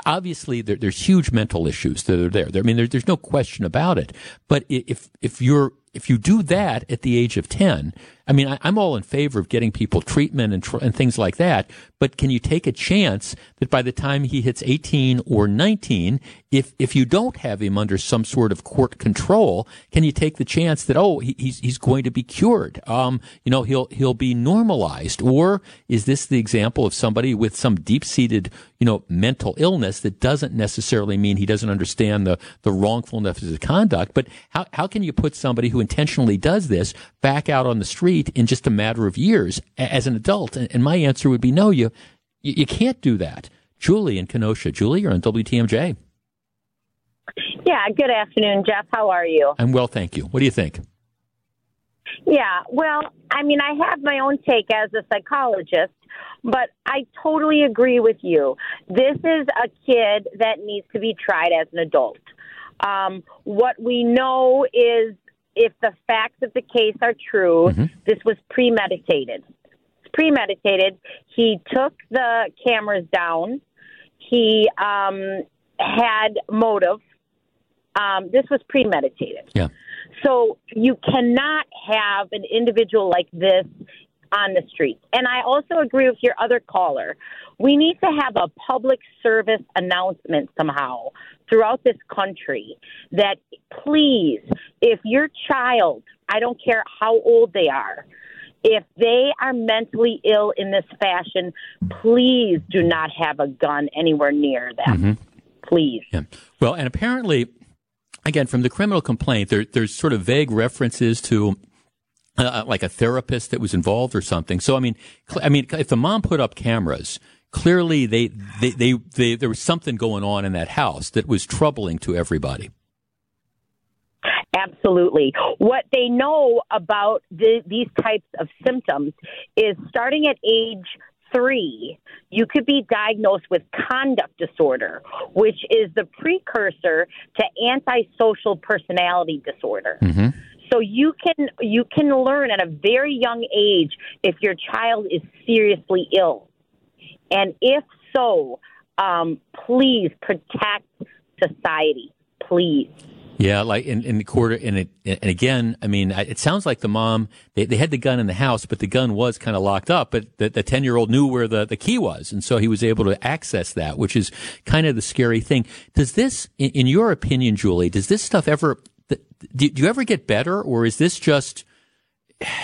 obviously there, there's huge mental issues that are there. I mean, there, there's no question about it. But if, if you're, if you do that at the age of 10, I mean, I, am all in favor of getting people treatment and, tr- and things like that. But can you take a chance that by the time he hits 18 or 19, if, if you don't have him under some sort of court control, can you take the chance that, oh, he, he's, he's going to be cured? Um, you know, he'll, he'll be normalized. Or is this the example of somebody with some deep seated, you know, mental illness that doesn't necessarily mean he doesn't understand the, the wrongfulness of his conduct? But how, how can you put somebody who intentionally does this back out on the street in just a matter of years as an adult? And my answer would be no, you, you can't do that. Julie in Kenosha. Julie, you're on WTMJ. Yeah, good afternoon, Jeff. How are you? I'm well, thank you. What do you think? Yeah, well, I mean, I have my own take as a psychologist, but I totally agree with you. This is a kid that needs to be tried as an adult. Um, what we know is if the facts of the case are true, mm-hmm. this was premeditated. It's premeditated. He took the cameras down. He um, had motive. Um, this was premeditated. Yeah. So you cannot have an individual like this on the streets. And I also agree with your other caller. We need to have a public service announcement somehow throughout this country that please, if your child, I don't care how old they are, if they are mentally ill in this fashion, please do not have a gun anywhere near them. Mm-hmm. Please. Yeah. Well, and apparently, again, from the criminal complaint, there, there's sort of vague references to uh, uh, like a therapist that was involved or something. So I mean, I mean, if the mom put up cameras, clearly they, they, they, they, there was something going on in that house that was troubling to everybody. Absolutely. What they know about the, these types of symptoms is starting at age three, you could be diagnosed with conduct disorder, which is the precursor to antisocial personality disorder. Mm-hmm. So you can you can learn at a very young age if your child is seriously ill, and if so, um, please protect society, please. Yeah, like in, in the quarter, and it, and again, I mean, it sounds like the mom they, they had the gun in the house, but the gun was kind of locked up. But the ten year old knew where the, the key was, and so he was able to access that, which is kind of the scary thing. Does this, in, in your opinion, Julie, does this stuff ever? Do, do you ever get better, or is this just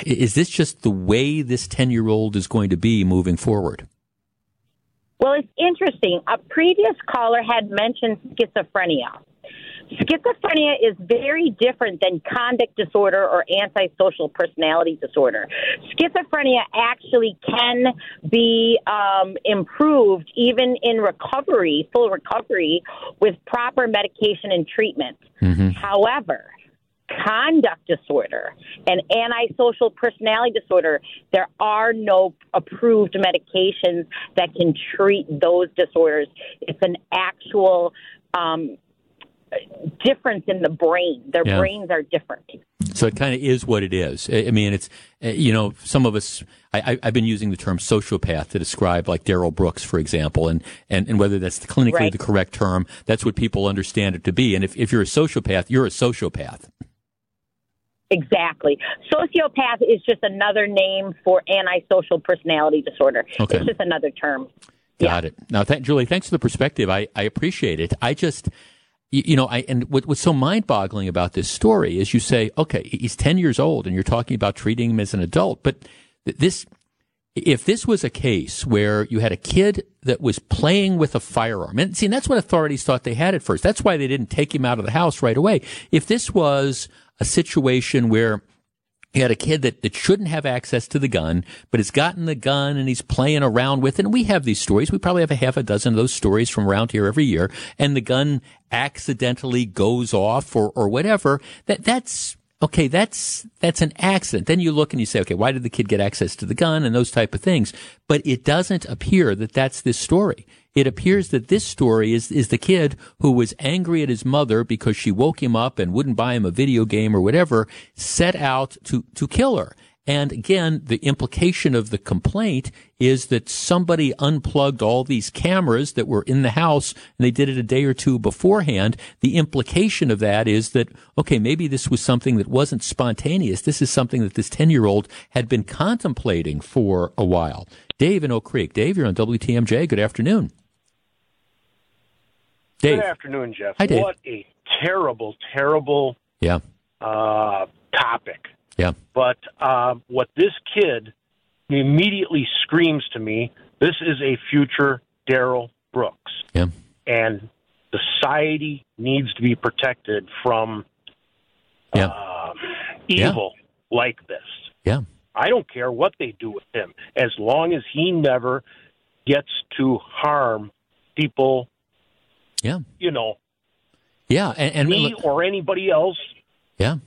is this just the way this ten year old is going to be moving forward? Well, it's interesting. A previous caller had mentioned schizophrenia. Schizophrenia is very different than conduct disorder or antisocial personality disorder. Schizophrenia actually can be um, improved even in recovery, full recovery, with proper medication and treatment. Mm-hmm. However, conduct disorder and antisocial personality disorder, there are no approved medications that can treat those disorders. It's an actual um, difference in the brain. Their yeah. brains are different. So it kind of is what it is. I mean, it's uh, you know, some of us. I, have been using the term sociopath to describe like Darrell Brooks, for example, and, and, and whether that's clinically right. the correct term, that's what people understand it to be. And if, if you're a sociopath, you're a sociopath. Exactly. Sociopath is just another name for antisocial personality disorder. Okay. It's just another term. Got yeah. it. Now, th- Julie, thanks for the perspective. I, I appreciate it. I just, you know, I, and what, what's so mind boggling about this story is you say, okay, he's 10 years old and you're talking about treating him as an adult. But this, if this was a case where you had a kid that was playing with a firearm, and see, and that's what authorities thought they had at first. That's why they didn't take him out of the house right away. If this was a situation where you had a kid that, that shouldn't have access to the gun, but has gotten the gun and he's playing around with it. And we have these stories. We probably have a half a dozen of those stories from around here every year. And the gun accidentally goes off or, or whatever. That, that's, okay, that's, that's an accident. Then you look and you say, okay, why did the kid get access to the gun and those type of things? But it doesn't appear that that's this story. It appears that this story is, is the kid who was angry at his mother because she woke him up and wouldn't buy him a video game or whatever, set out to, to kill her. And again, the implication of the complaint is that somebody unplugged all these cameras that were in the house and they did it a day or two beforehand. The implication of that is that, okay, maybe this was something that wasn't spontaneous. This is something that this 10 year old had been contemplating for a while. Dave in Oak Creek. Dave, you're on WTMJ. Good afternoon. Dave. Good afternoon, Jeff. Hi, Dave. What a terrible, terrible yeah. Uh, topic. Yeah. But uh, what this kid immediately screams to me, this is a future Darrell Brooks. Yeah. And society needs to be protected from yeah. uh, evil yeah. like this. Yeah. I don't care what they do with him, as long as he never gets to harm people yeah. You know. Yeah, and, and me or anybody else. Yeah,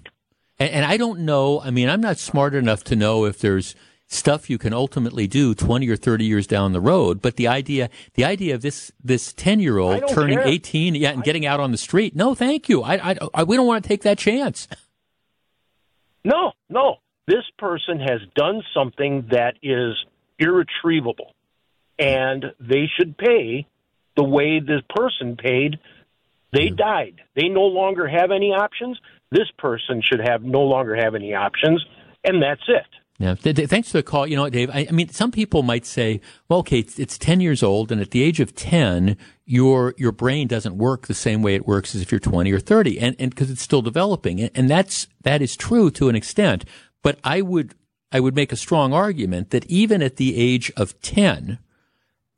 and, and I don't know. I mean, I'm not smart enough to know if there's stuff you can ultimately do 20 or 30 years down the road. But the idea, the idea of this, this 10 year old turning care. 18, yeah, and getting out on the street. No, thank you. I, I, I, we don't want to take that chance. No, no. This person has done something that is irretrievable and they should pay the way the person paid, they yeah. died. They no longer have any options. This person should have no longer have any options, and that's it. Yeah. Thanks for the call. You know, Dave, I, I mean, some people might say, well, okay, it's, it's, 10 years old, and at the age of 10, your, your brain doesn't work the same way it works as if you're 20 or 30, and, and because it's still developing. And, and that's, that is true to an extent. But I would, I would make a strong argument that even at the age of 10,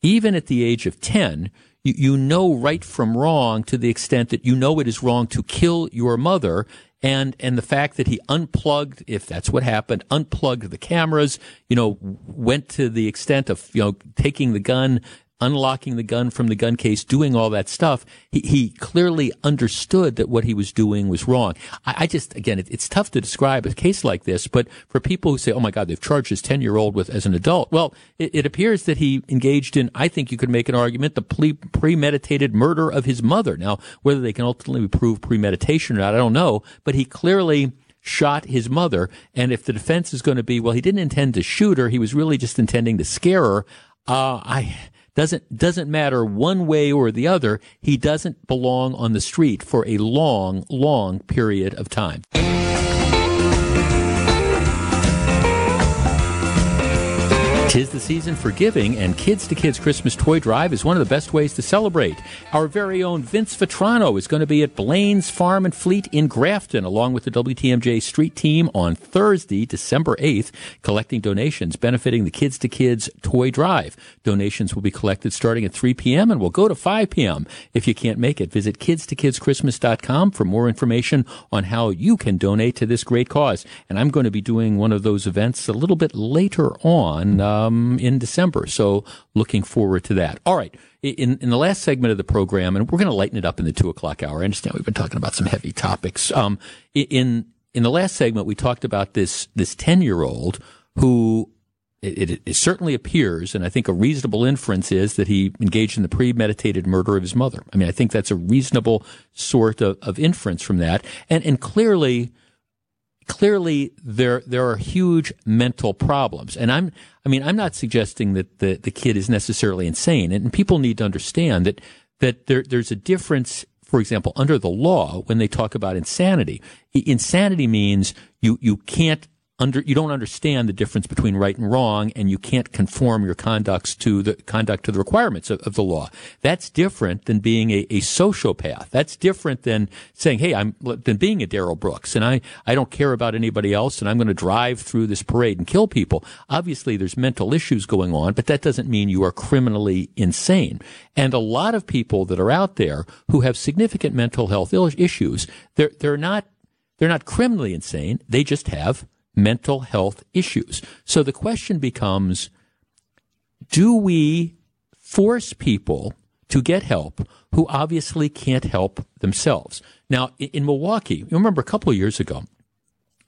even at the age of 10, you, you know right from wrong to the extent that you know it is wrong to kill your mother and and the fact that he unplugged if that's what happened unplugged the cameras you know went to the extent of you know taking the gun unlocking the gun from the gun case, doing all that stuff, he, he clearly understood that what he was doing was wrong. I, I just, again, it, it's tough to describe a case like this, but for people who say, oh my God, they've charged this 10 year old with as an adult, well, it, it, appears that he engaged in, I think you could make an argument, the pre- premeditated murder of his mother. Now, whether they can ultimately prove premeditation or not, I don't know, but he clearly shot his mother. And if the defense is going to be, well, he didn't intend to shoot her, he was really just intending to scare her. Uh, I, doesn't doesn't matter one way or the other. He doesn't belong on the street for a long, long period of time. Tis the season for giving, and Kids to Kids Christmas Toy Drive is one of the best ways to celebrate. Our very own Vince Vitrano is going to be at Blaine's Farm and Fleet in Grafton, along with the WTMJ Street Team on Thursday, December 8th, collecting donations benefiting the Kids to Kids Toy Drive. Donations will be collected starting at 3 p.m. and will go to 5 p.m. If you can't make it, visit kidstoKidsChristmas.com for more information on how you can donate to this great cause. And I'm going to be doing one of those events a little bit later on. Uh, um, in December. So looking forward to that. All right. In, in the last segment of the program, and we're going to lighten it up in the two o'clock hour. I understand we've been talking about some heavy topics. Um, in, in the last segment, we talked about this, this 10 year old who it, it, it, certainly appears, and I think a reasonable inference is that he engaged in the premeditated murder of his mother. I mean, I think that's a reasonable sort of, of inference from that. And, and clearly, clearly there there are huge mental problems. And i'm i mean i'm not suggesting that the the kid is necessarily insane. And people need to understand that that there there's a difference for example under the law when they talk about insanity. Insanity means you you can't under, you don't understand the difference between right and wrong, and you can't conform your conducts to the conduct to the requirements of, of the law. That's different than being a, a, sociopath. That's different than saying, "Hey, I'm than being a Darrell Brooks, and I I don't care about anybody else, and I'm going to drive through this parade and kill people." Obviously, there's mental issues going on, but that doesn't mean you are criminally insane. And a lot of people that are out there who have significant mental health issues, they're they're not they're not criminally insane. They just have mental health issues. So the question becomes, do we force people to get help who obviously can't help themselves? Now, in, Milwaukee, you remember a couple of years ago,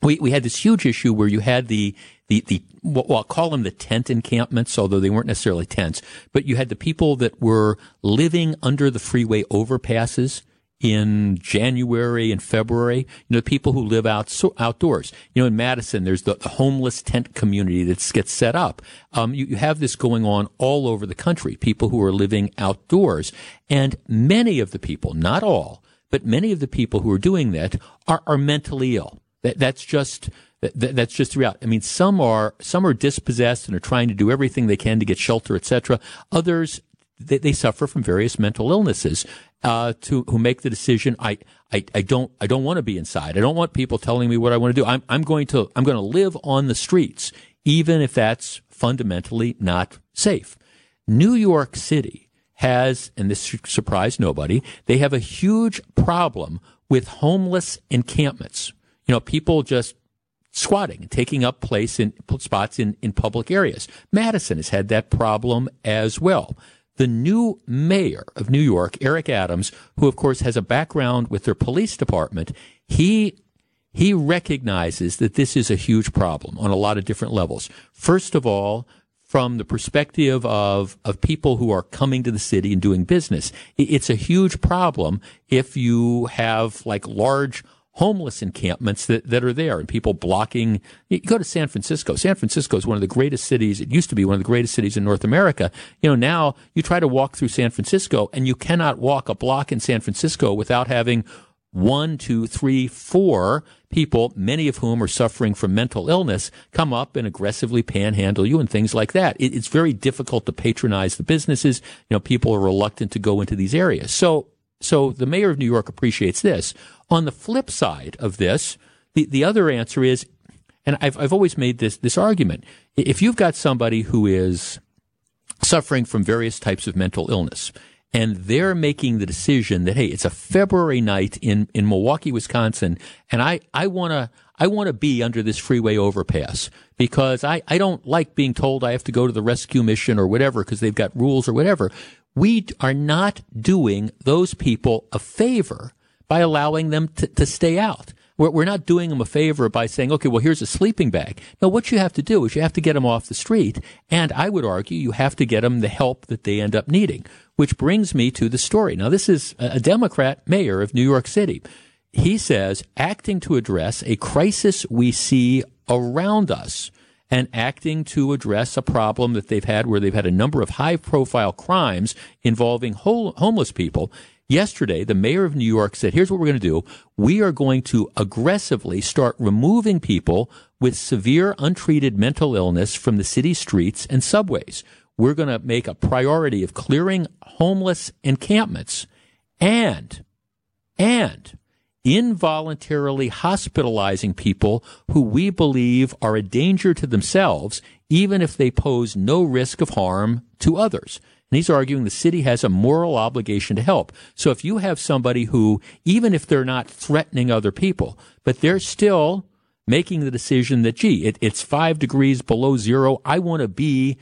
we, we had this huge issue where you had the, the, the, well, I'll call them the tent encampments, although they weren't necessarily tents, but you had the people that were living under the freeway overpasses in January and February. You know, people who live out so, outdoors. You know, in Madison, there's the, the homeless tent community that gets set up. Um, you, you have this going on all over the country. People who are living outdoors, and many of the people, not all, but many of the people who are doing that are, are mentally ill. That, that's just that, that's just throughout. I mean, some are some are dispossessed and are trying to do everything they can to get shelter, etc. Others they, they, suffer from various mental illnesses, uh, to who make the decision. I, I, I don't I don't want to be inside. I don't want people telling me what I want to do. I'm I'm going to I'm going to live on the streets, even if that's fundamentally not safe. New York City has, and this should surprise nobody, they have a huge problem with homeless encampments. You know, people just squatting and taking up place in spots in, in public areas. Madison has had that problem as well the new mayor of New York, Eric Adams, who of course has a background with their police department, he he recognizes that this is a huge problem on a lot of different levels. First of all, from the perspective of, of people who are coming to the city and doing business, it's a huge problem if you have like large homeless encampments that, that are there and people blocking. You go to San Francisco. San Francisco is one of the greatest cities. It used to be one of the greatest cities in North America. You know, now you try to walk through San Francisco and you cannot walk a block in San Francisco without having one, two, three, four people, many of whom are suffering from mental illness, come up and aggressively panhandle you and things like that. It, it's very difficult to patronize the businesses. You know, people are reluctant to go into these areas. So, so the mayor of New York appreciates this. On the flip side of this, the, the other answer is, and I've, I've always made this, this argument. If you've got somebody who is suffering from various types of mental illness, and they're making the decision that, hey, it's a February night in, in Milwaukee, Wisconsin, and I, I wanna, I want to be under this freeway overpass because I, I don't like being told I have to go to the rescue mission or whatever because they've got rules or whatever. We are not doing those people a favor by allowing them to, to stay out. We're, we're not doing them a favor by saying, okay, well, here's a sleeping bag. No, what you have to do is you have to get them off the street. And I would argue you have to get them the help that they end up needing, which brings me to the story. Now, this is a Democrat mayor of New York City. He says, acting to address a crisis we see around us. and acting to address a problem that they've had where they've had a number of high profile crimes involving homeless people. Yesterday, the mayor of New York said, here's what we're going to do. We are going to aggressively start removing people with severe untreated mental illness from the city streets and subways. We're going to make a priority of clearing homeless encampments and, and involuntarily hospitalizing people who we believe are a danger to themselves, even if they pose no risk of harm to others. And he's arguing the city has a moral obligation to help. So if you have somebody who, even if they're not threatening other people, but they're still making the decision that, gee, it, it's five degrees below zero. I want to be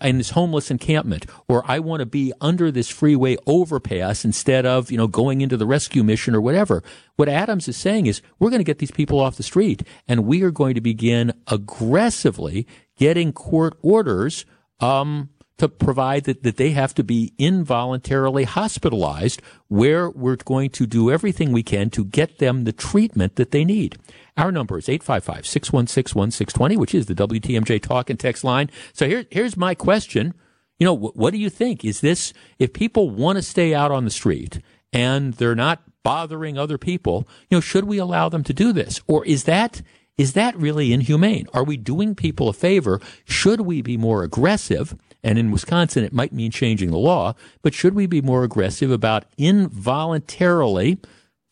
in this homeless encampment, or I want to be under this freeway overpass instead of, you know, going into the rescue mission or whatever. What Adams is saying is we're going to get these people off the street and we are going to begin aggressively getting court orders, um, to provide that, that they have to be involuntarily hospitalized where we're going to do everything we can to get them the treatment that they need. Our number is 855-616-1620, which is the WTMJ talk and text line. So here, here's my question. You know, what, what do you think? Is this, if people want to stay out on the street and they're not bothering other people, you know, should we allow them to do this? Or is that, is that really inhumane? Are we doing people a favor? Should we be more aggressive? And in Wisconsin, it might mean changing the law, but should we be more aggressive about involuntarily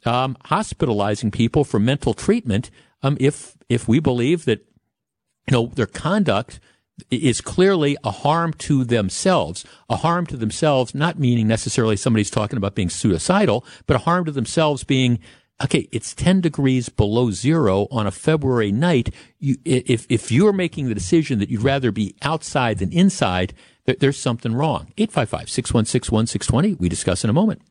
um, hospitalizing people for mental treatment um, if if we believe that you know their conduct is clearly a harm to themselves, a harm to themselves, not meaning necessarily somebody's talking about being suicidal, but a harm to themselves being okay, it's 10 degrees below zero on a February night. You, if, if you're making the decision that you'd rather be outside than inside, there, there's something wrong. 855 616 1620. We discuss in a moment.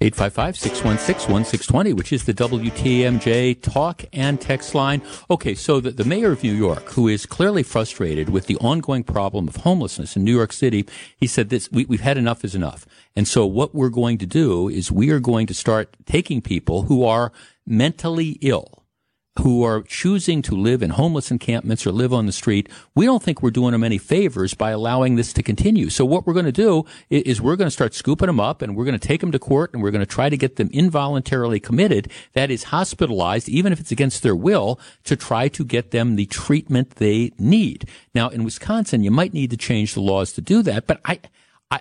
855-616-1620, which is the WTMJ talk and text line. Okay, so the, the mayor of New York, who is clearly frustrated with the ongoing problem of homelessness in New York City, he said this, we, we've had enough is enough. And so what we're going to do is we are going to start taking people who are mentally ill who are choosing to live in homeless encampments or live on the street, we don't think we're doing them any favors by allowing this to continue. So what we're going to do is we're going to start scooping them up and we're going to take them to court and we're going to try to get them involuntarily committed, that is hospitalized, even if it's against their will, to try to get them the treatment they need. Now, in Wisconsin, you might need to change the laws to do that, but I,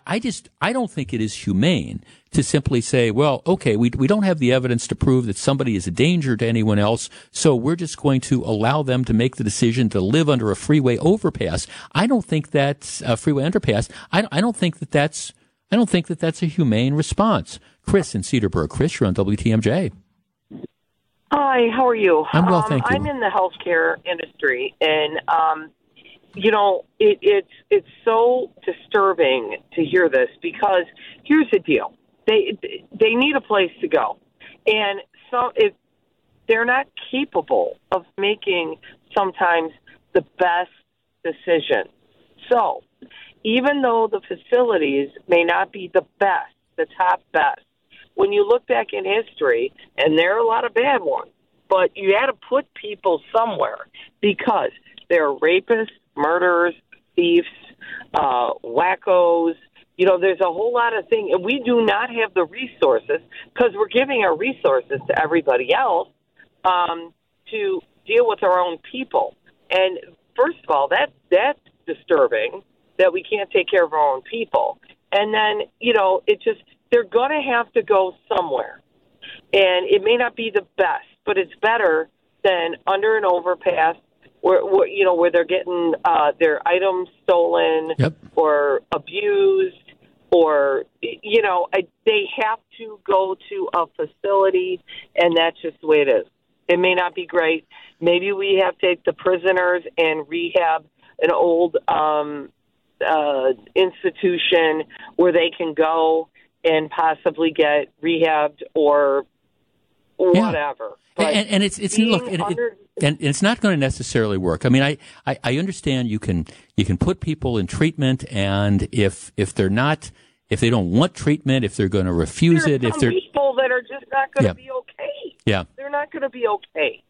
I, just, I don't think it is humane to simply say, well, okay, we, we don't have the evidence to prove that somebody is a danger to anyone else, so we're just going to allow them to make the decision to live under a freeway overpass. I don't think that's a freeway underpass. I, I don't think that that's, I don't think that that's a humane response. Chris in Cedarburg. Chris, you're on WTMJ. Hi, how are you? I'm well, thank um, you. I'm in the healthcare industry, and um, you know, it, it's it's so disturbing to hear this because here's the deal: they they need a place to go, and so if they're not capable of making sometimes the best decision. So, even though the facilities may not be the best, the top best, when you look back in history, and there are a lot of bad ones, but you had to put people somewhere because there are rapists, murderers, thieves, uh, wackos. You know, there's a whole lot of things, and we do not have the resources because we're giving our resources to everybody else um, to deal with our own people. And first of all, that that's disturbing that we can't take care of our own people. And then, you know, it just they're going to have to go somewhere, and it may not be the best, but it's better than under an overpass where, where you know where they're getting uh, their items stolen yep. or abused or you know they have to go to a facility and that's just the way it is. It may not be great. Maybe we have to take the prisoners and rehab an old um uh institution where they can go and possibly get rehabbed or whatever yeah. and, and, it's it's look it, under, it, and it's not going to necessarily work. I mean, I, I, I understand you can you can put people in treatment, and if if they're not if they don't want treatment, if they're going to refuse There are it, if some they're people that are just not going to Yeah. be okay. yeah, They're not going to be okay.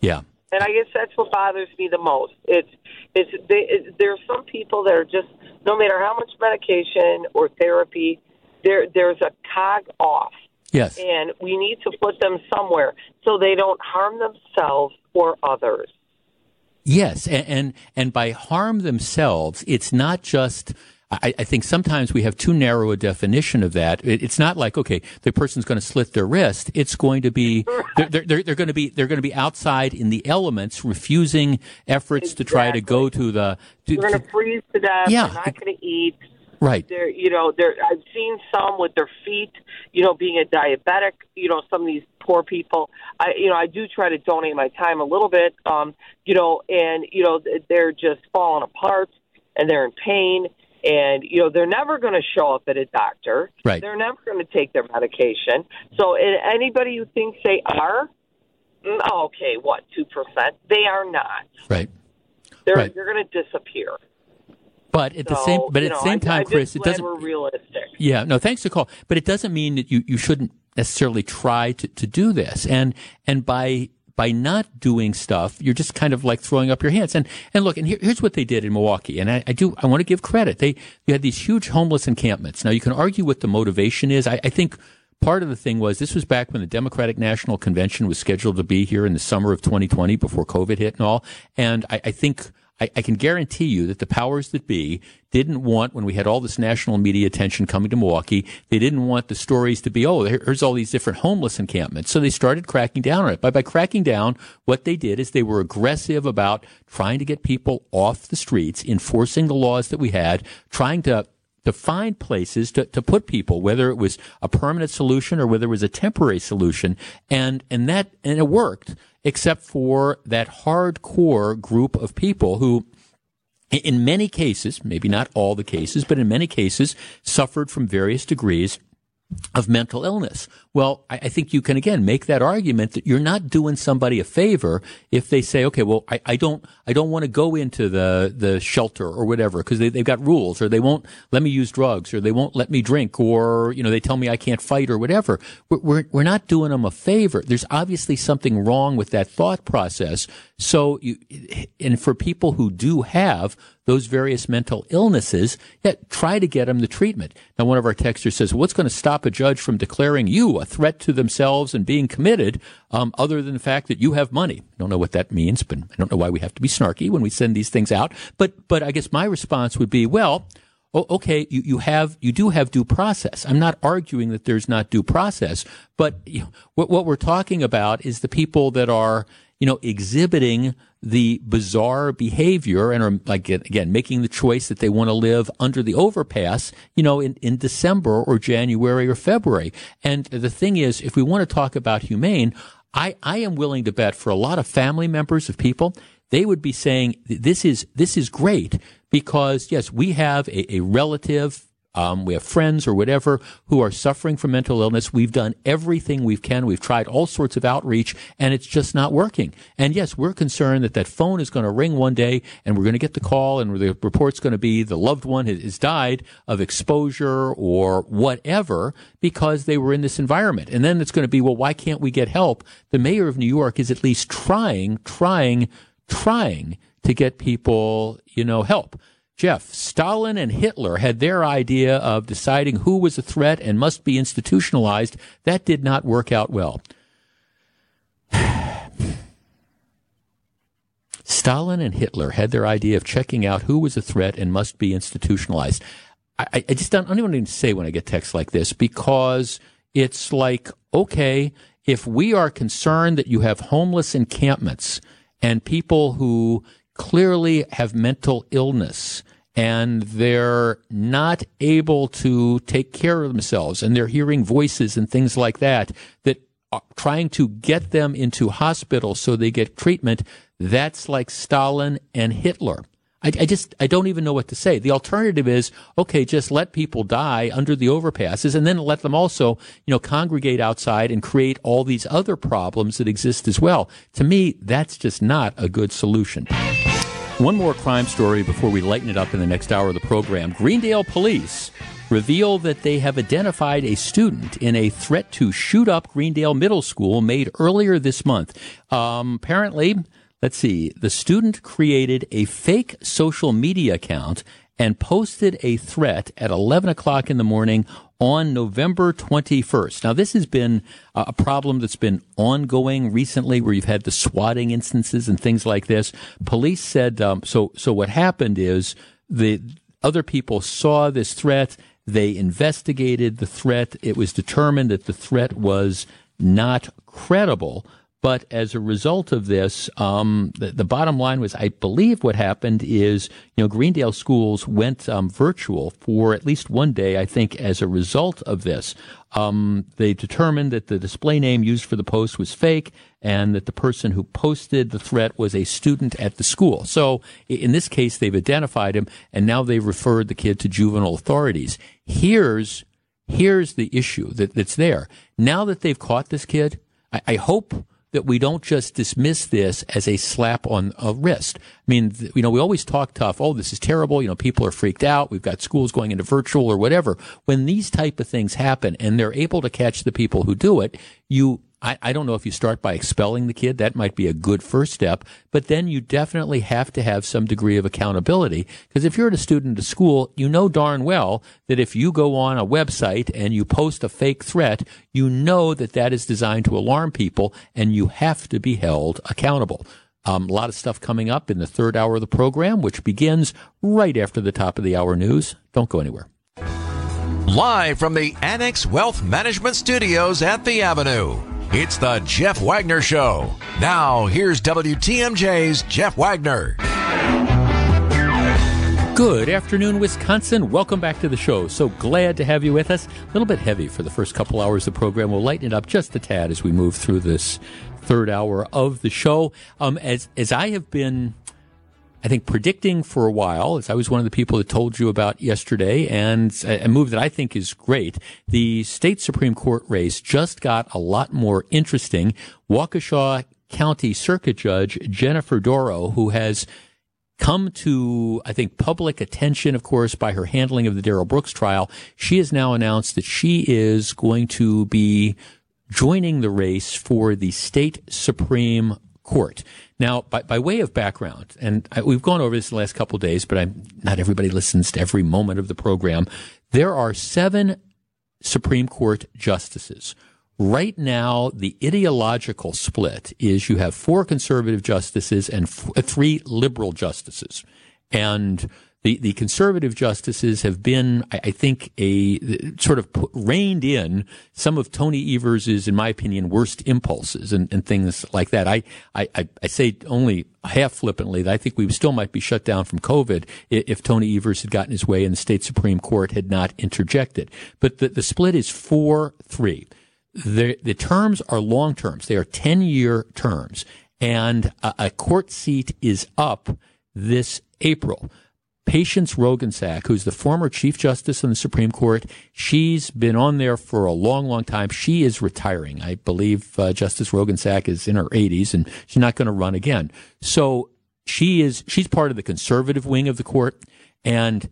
yeah, and I guess that's what bothers me the most. It's it's they, it, there are some people that are just no matter how much medication or therapy, there there's a cog off, yes, and we need to put them somewhere so they don't harm themselves or others. yes, and and, and by harm themselves, it's not just. I, I think sometimes we have too narrow a definition of that. It, it's not like okay, the person's going to slit their wrist. It's going to be they're, they're, they're, going to be they're going to be outside in the elements, refusing efforts to try to go to the to, They're going to freeze to death. Yeah. Not going to eat. Right. They're, you know, they're. I've seen some with their feet. You know, being a diabetic. You know, some of these poor people. I, you know, I do try to donate my time a little bit. Um, you know, and you know, they're just falling apart, and they're in pain, and you know, they're never going to show up at a doctor. Right. They're never going to take their medication. So, anybody who thinks they are, mm, okay, what two percent? They are not. Right. They're Right. they're going to disappear. But at the same but at the know, same I- time, I'm Chris, it doesn't. We're realistic. Yeah, no, thanks for call. But it doesn't mean that you, you shouldn't necessarily try to, to do this. And and by by not doing stuff, you're just kind of like throwing up your hands. And and look, and here, here's what they did in Milwaukee. And I, I do I want to give credit. They you had these huge homeless encampments. Now you can argue what the motivation is. I, I think part of the thing was this was back when the Democratic National Convention was scheduled to be here in the summer of 2020 before COVID hit and all. And I, I think I, I can guarantee you that the powers that be didn't want, when we had all this national media attention coming to Milwaukee, they didn't want the stories to be, oh, here- here's all these different homeless encampments. So they started cracking down on it. But by cracking down, what they did is they were aggressive about trying to get people off the streets, enforcing the laws that we had, trying to to find places to, to put people, whether it was a permanent solution or whether it was a temporary solution. And, and that, and it worked, except for that hardcore group of people who, in many cases, maybe not all the cases, but in many cases, suffered from various degrees of mental illness. Well, I, I think you can again make that argument that you're not doing somebody a favor if they say, okay, well, I, I don't, I don't want to go into the, the shelter or whatever because they, they've got rules or they won't let me use drugs or they won't let me drink or, you know, they tell me I can't fight or whatever. We're, we're, we're not doing them a favor. There's obviously something wrong with that thought process. So you, and for people who do have those various mental illnesses, yeah, try to get them the treatment. Now, one of our texters says, what's going to stop a judge from declaring you a threat to themselves and being committed, um, other than the fact that you have money? I don't know what that means, but I don't know why we have to be snarky when we send these things out. But, but I guess my response would be, well, okay, you, you have you do have due process. I'm not arguing that there's not due process, but what what we're talking about is the people that are you know exhibiting the bizarre behavior and are like again making the choice that they want to live under the overpass, you know, in, in December or January or February. And the thing is, if we want to talk about humane, I, I am willing to bet for a lot of family members of people, they would be saying this is this is great because yes, we have a, a relative, um, we have friends or whatever who are suffering from mental illness. We've done everything we can. We've tried all sorts of outreach, and it's just not working. And yes, we're concerned that that phone is going to ring one day, and we're going to get the call, and the report's going to be the loved one has, died of exposure or whatever because they were in this environment. And then it's going to be, well, why can't we get help? The mayor of New York is at least trying, trying trying to get people, you know, help. Jeff, Stalin and Hitler had their idea of deciding who was a threat and must be institutionalized. That did not work out well. Stalin and Hitler had their idea of checking out who was a threat and must be institutionalized. I, I just don't, I don't even say when I get texts like this because it's like, okay, if we are concerned that you have homeless encampments and people who clearly have mental illness and they're not able to take care of themselves and they're hearing voices and things like that that are trying to get them into hospitals so they get treatment that's like Stalin and Hitler I, I, just I don't even know what to say. The alternative is okay, just let people die under the overpasses, and then let them also you know congregate outside and create all these other problems that exist as well. To me, that's just not a good solution. One more crime story before we lighten it up in the next hour of the program. Greendale police reveal that they have identified a student in a threat to shoot up Greendale Middle School made earlier this month. Um, apparently, let's see, the student created a fake social media account and posted a threat at 11 o'clock in the morning on November 21st. Now, this has been a problem that's been ongoing recently where you've had the swatting instances and things like this. Police said, um, so, so what happened is the other people saw this threat. They investigated the threat. It was determined that the threat was not credible. But as a result of this, um, the, the, bottom line was, I believe what happened is, you know, Greendale schools went um, virtual for at least one day. I think as a result of this, um, they determined that the display name used for the post was fake, and that the person who posted the threat was a student at the school. So in this case, they've identified him, and now they've referred the kid to juvenile authorities. Here's here's the issue that, that's there. Now that they've caught this kid, I, I hope that we don't just dismiss this as a slap on a wrist. I mean, you know, we always talk tough. Oh, this is terrible. You know, people are freaked out. We've got schools going into virtual or whatever. When these type of things happen and they're able to catch the people who do it, you I, I don't know if you start by expelling the kid. That might be a good first step. But then you definitely have to have some degree of accountability. Because if you're a student at school, you know darn well that if you go on a website and you post a fake threat, you know that that is designed to alarm people and you have to be held accountable. Um, a lot of stuff coming up in the third hour of the program, which begins right after the top of the hour news. Don't go anywhere. Live from the Annex Wealth Management Studios at the Avenue. It's the Jeff Wagner Show. Now, here's WTMJ's Jeff Wagner. Good afternoon, Wisconsin. Welcome back to the show. So glad to have you with us. A little bit heavy for the first couple hours of the program. We'll lighten it up just a tad as we move through this third hour of the show. Um, as as I have been I think predicting for a while, as I was one of the people that told you about yesterday, and a move that I think is great. The state Supreme Court race just got a lot more interesting. Waukesha County Circuit Judge Jennifer Dorow, who has come to, I think, public attention, of course, by her handling of the Darrell Brooks trial. She has now announced that she is going to be joining the race for the state Supreme Court. Now, by, by way of background, and I, we've gone over this the last couple days, but I'm, not everybody listens to every moment of the program. There are seven Supreme Court justices. Right now, the ideological split is you have four conservative justices and f- three liberal justices. And the, the conservative justices have been, I, I think, a sort of put, reined in some of Tony Evers' in my opinion, worst impulses and, and things like that. I, I, I say only half flippantly that I think we still might be shut down from COVID if Tony Evers had gotten his way and the state Supreme Court had not interjected. But the, the split is 4-3. The, the terms are long terms. They are 10 year terms and a, a court seat is up this April. Patience Roggensack, who's the former Chief Justice on the Supreme Court, she's been on there for a long, long time. She is retiring. I believe uh, Justice Roggensack is in her 80s and she's not going to run again. So she is, she's part of the conservative wing of the court. And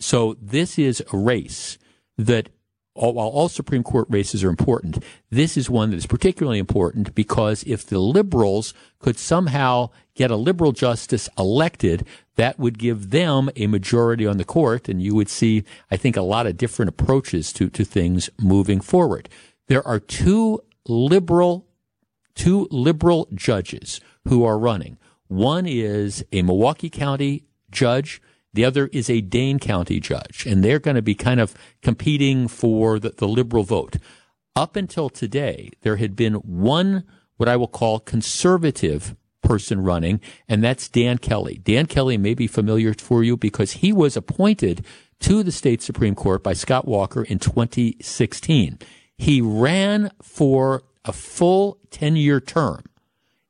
so this is a race that all, while all Supreme Court races are important, this is one that is particularly important because if the liberals could somehow get a liberal justice elected, that would give them a majority on the court, and you would see, I think, a lot of different approaches to, to things moving forward. There are two liberal, two liberal judges who are running. One is a Milwaukee County judge the other is a Dane County judge, and they're going to be kind of competing for the, the liberal vote. Up until today, there had been one, what I will call conservative person running, and that's Dan Kelly. Dan Kelly may be familiar for you because he was appointed to the state Supreme Court by Scott Walker in 2016. He ran for a full 10 year term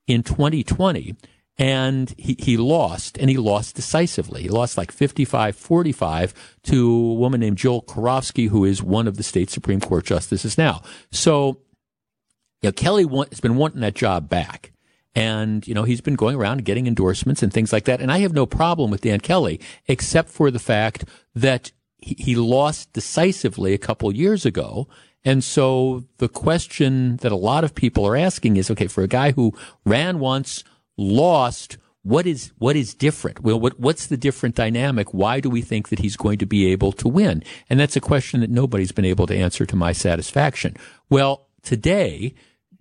in 2020 and he, he lost, and he lost decisively. He lost like 55 45 to a woman named Jill Karofsky, who is one of the state Supreme Court justices now. So, you know, Kelly want, has been wanting that job back. And, you know, he's been going around getting endorsements and things like that. And I have no problem with Dan Kelly, except for the fact that he, he lost decisively a couple years ago. And so the question that a lot of people are asking is, okay, for a guy who ran once, lost, what is what is different? Well, what what's the different dynamic? Why do we think that he's going to be able to win? And that's a question that nobody's been able to answer to my satisfaction. Well, today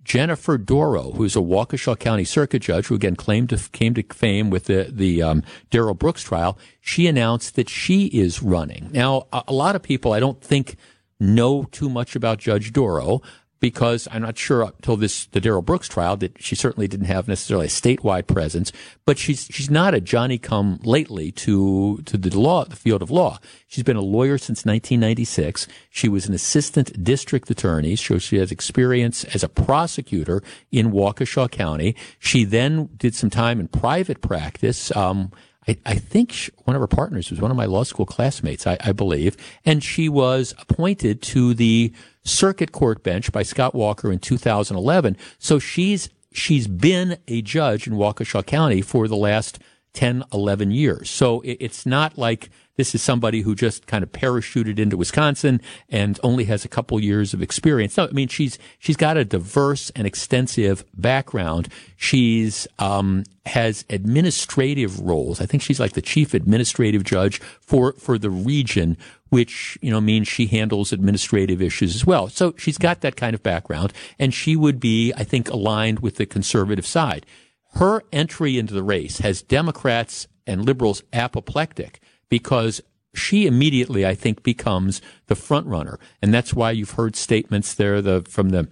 Jennifer Dorow, who's a Waukesha County Circuit Judge, who again claimed to, came to fame with the the um, Darrell Brooks trial, she announced that she is running. Now, a, a lot of people, I don't think, know too much about Judge Dorow because I'm not sure until this the Darrell Brooks trial that she certainly didn't have necessarily a statewide presence, but she's she's not a Johnny come lately to to the law the field of law. She's been a lawyer since 1996. She was an assistant district attorney, so she has experience as a prosecutor in Waukesha County. She then did some time in private practice. Um, I, I, think she, one of her partners was one of my law school classmates, I, I, believe, and she was appointed to the circuit court bench by Scott Walker in 2011. So she's she's been a judge in Waukesha County for the last 10, 11 years. So it's not like this is somebody who just kind of parachuted into Wisconsin and only has a couple years of experience. No, I mean she's she's got a diverse and extensive background. She's um, has administrative roles. I think she's like the chief administrative judge for for the region, which you know means she handles administrative issues as well. So she's got that kind of background, and she would be, I think, aligned with the conservative side. Her entry into the race has Democrats and liberals apoplectic because she immediately, I think, becomes the front runner, and that's why you've heard statements there the from the.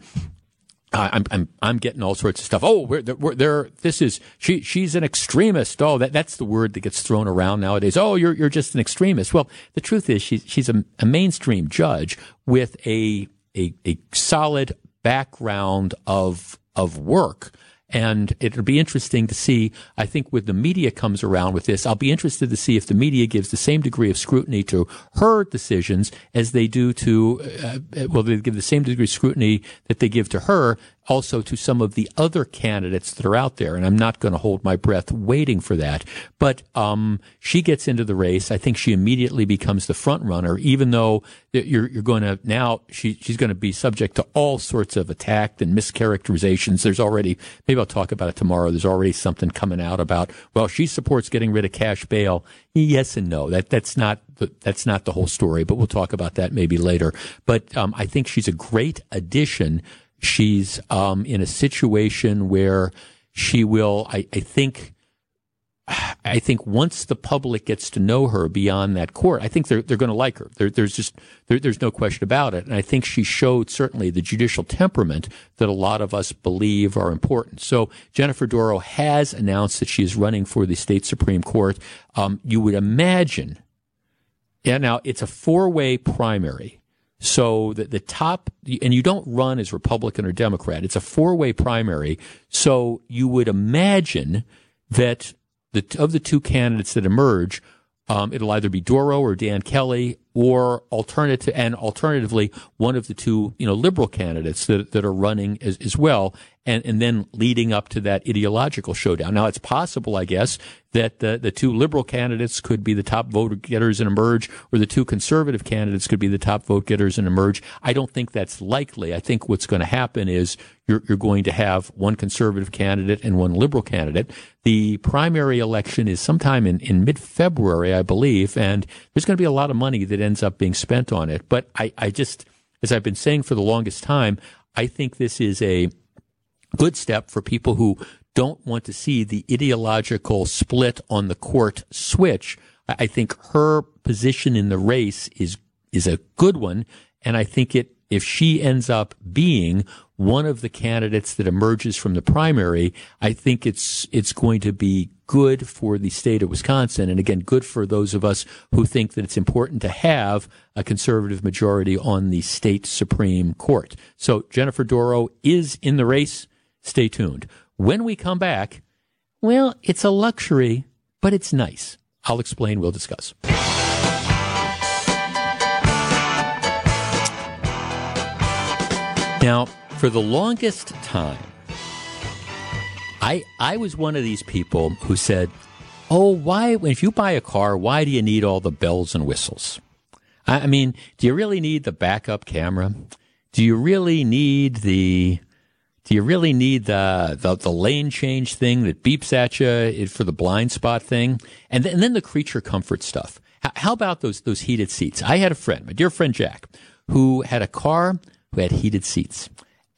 I'm I'm I'm getting all sorts of stuff. Oh, we're, we're there. This is she. She's an extremist. Oh, that that's the word that gets thrown around nowadays. Oh, you're you're just an extremist. Well, the truth is, she's she's a, a mainstream judge with a a a solid background of of work and it'll be interesting to see, I think, when the media comes around with this, I'll be interested to see if the media gives the same degree of scrutiny to her decisions as they do to, uh, well, they give the same degree of scrutiny that they give to her also to some of the other candidates that are out there. And I'm not going to hold my breath waiting for that. But um, she gets into the race. I think she immediately becomes the front runner, even though you're, you're going to now she, she's going to be subject to all sorts of attack and mischaracterizations. There's already maybe I'll talk about it tomorrow. There's already something coming out about well, she supports getting rid of cash bail. Yes and no. That that's not the, that's not the whole story, but we'll talk about that maybe later. But um, I think she's a great addition She's um, in a situation where she will, I, I think, I think once the public gets to know her beyond that court, I think they're they're going to like her. There, there's just there, there's no question about it, and I think she showed certainly the judicial temperament that a lot of us believe are important. So Jennifer Dorow has announced that she is running for the state supreme court. Um, you would imagine, yeah. Now it's a four way primary. So the, the top, and you don't run as Republican or Democrat. It's a four way primary. So you would imagine that the, of the two candidates that emerge, um, it'll either be Dorow or Dan Kelly or alternative and alternatively one of the two you know liberal candidates that that are running as, as well and and then leading up to that ideological showdown. Now it's possible i guess that the the two liberal candidates could be the top vote getters and emerge or the two conservative candidates could be the top vote getters and emerge. I don't think that's likely. I think what's going to happen is you're, you're going to have one conservative candidate and one liberal candidate. The primary election is sometime in, in mid-february i believe and there's going to be a lot of money that ends up being spent on it. But I, I just, as I've been saying for the longest time, I think this is a good step for people who don't want to see the ideological split on the court switch. I think her position in the race is is a good one, and I think it if she ends up being one of the candidates that emerges from the primary, I think it's it's going to be good for the state of Wisconsin, and again, good for those of us who think that it's important to have a conservative majority on the state Supreme Court. So Jennifer Dorow is in the race. Stay tuned. When we come back, well, it's a luxury, but it's nice. I'll explain. We'll discuss. Now, for the longest time, I, I was one of these people who said, Oh, why, if you buy a car, why do you need all the bells and whistles? I, I mean, do you really need the backup camera? Do you really need the, do you really need the, the, the lane change thing that beeps at you for the blind spot thing? And, th- and then the creature comfort stuff. H- how about those, those heated seats? I had a friend, my dear friend Jack, who had a car who had heated seats.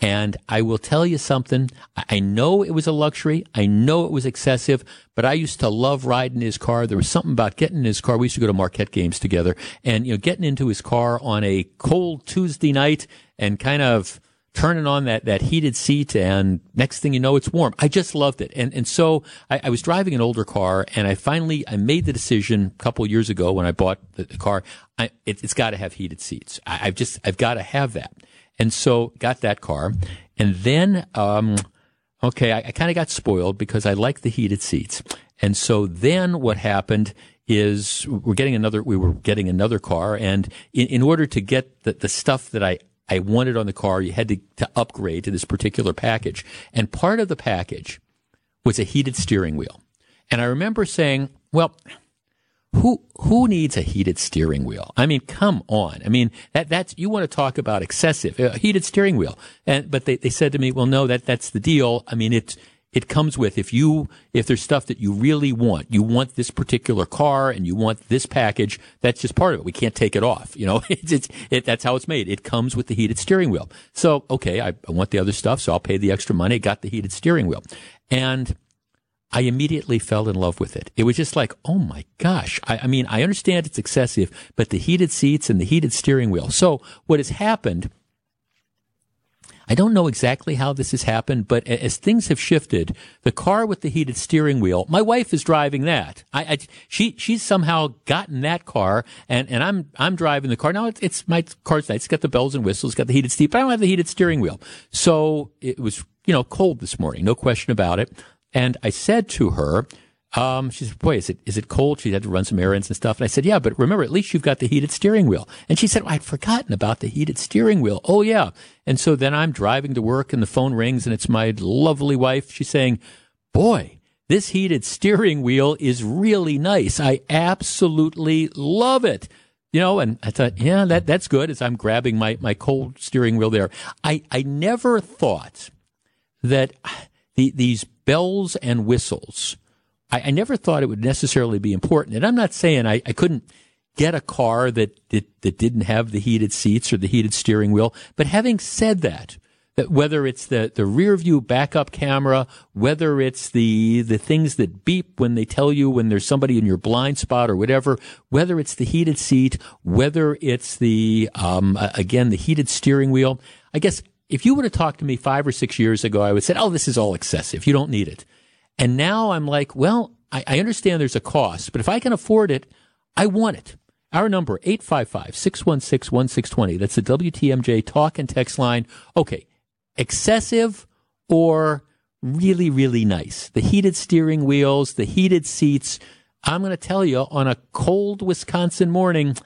And I will tell you something. I know it was a luxury. I know it was excessive, but I used to love riding his car. There was something about getting in his car. We used to go to Marquette games together and, you know, getting into his car on a cold Tuesday night and kind of turning on that, that heated seat and next thing you know, it's warm. I just loved it. And, and so I, I was driving an older car and I finally, I made the decision a couple years ago when I bought the, the car. I, it, has got to have heated seats. I, I've just, I've got to have that. And so got that car. And then, um, okay, I, I kind of got spoiled because I like the heated seats. And so then what happened is we're getting another, we were getting another car. And in, in order to get the, the stuff that I, I wanted on the car, you had to, to upgrade to this particular package. And part of the package was a heated steering wheel. And I remember saying, well, who who needs a heated steering wheel? I mean, come on. I mean, that that's you want to talk about excessive a heated steering wheel. And but they, they said to me, well, no, that that's the deal. I mean, it it comes with if you if there's stuff that you really want, you want this particular car and you want this package. That's just part of it. We can't take it off. You know, it's, it's it, that's how it's made. It comes with the heated steering wheel. So okay, I, I want the other stuff, so I'll pay the extra money. Got the heated steering wheel, and I immediately fell in love with it. It was just like, oh my gosh. I, I, mean, I understand it's excessive, but the heated seats and the heated steering wheel. So what has happened, I don't know exactly how this has happened, but as things have shifted, the car with the heated steering wheel, my wife is driving that. I, I she, she's somehow gotten that car and, and I'm, I'm driving the car. Now it's, it's my car's nice. It's got the bells and whistles, got the heated seat, but I don't have the heated steering wheel. So it was, you know, cold this morning. No question about it. And I said to her, um, she said, boy, is it, is it cold? She had to run some errands and stuff. And I said, yeah, but remember, at least you've got the heated steering wheel. And she said, well, I'd forgotten about the heated steering wheel. Oh, yeah. And so then I'm driving to work and the phone rings and it's my lovely wife. She's saying, boy, this heated steering wheel is really nice. I absolutely love it. You know, and I thought, yeah, that, that's good as I'm grabbing my, my cold steering wheel there. I, I never thought that the, these bells and whistles. I, I, never thought it would necessarily be important. And I'm not saying I, I couldn't get a car that, that, that didn't have the heated seats or the heated steering wheel. But having said that, that whether it's the, the rear view backup camera, whether it's the, the things that beep when they tell you when there's somebody in your blind spot or whatever, whether it's the heated seat, whether it's the, um, again, the heated steering wheel, I guess if you would have talked to me five or six years ago, I would have said, oh, this is all excessive. You don't need it. And now I'm like, well, I, I understand there's a cost, but if I can afford it, I want it. Our number, 855-616-1620. That's the WTMJ talk and text line. Okay. Excessive or really, really nice? The heated steering wheels, the heated seats. I'm going to tell you on a cold Wisconsin morning,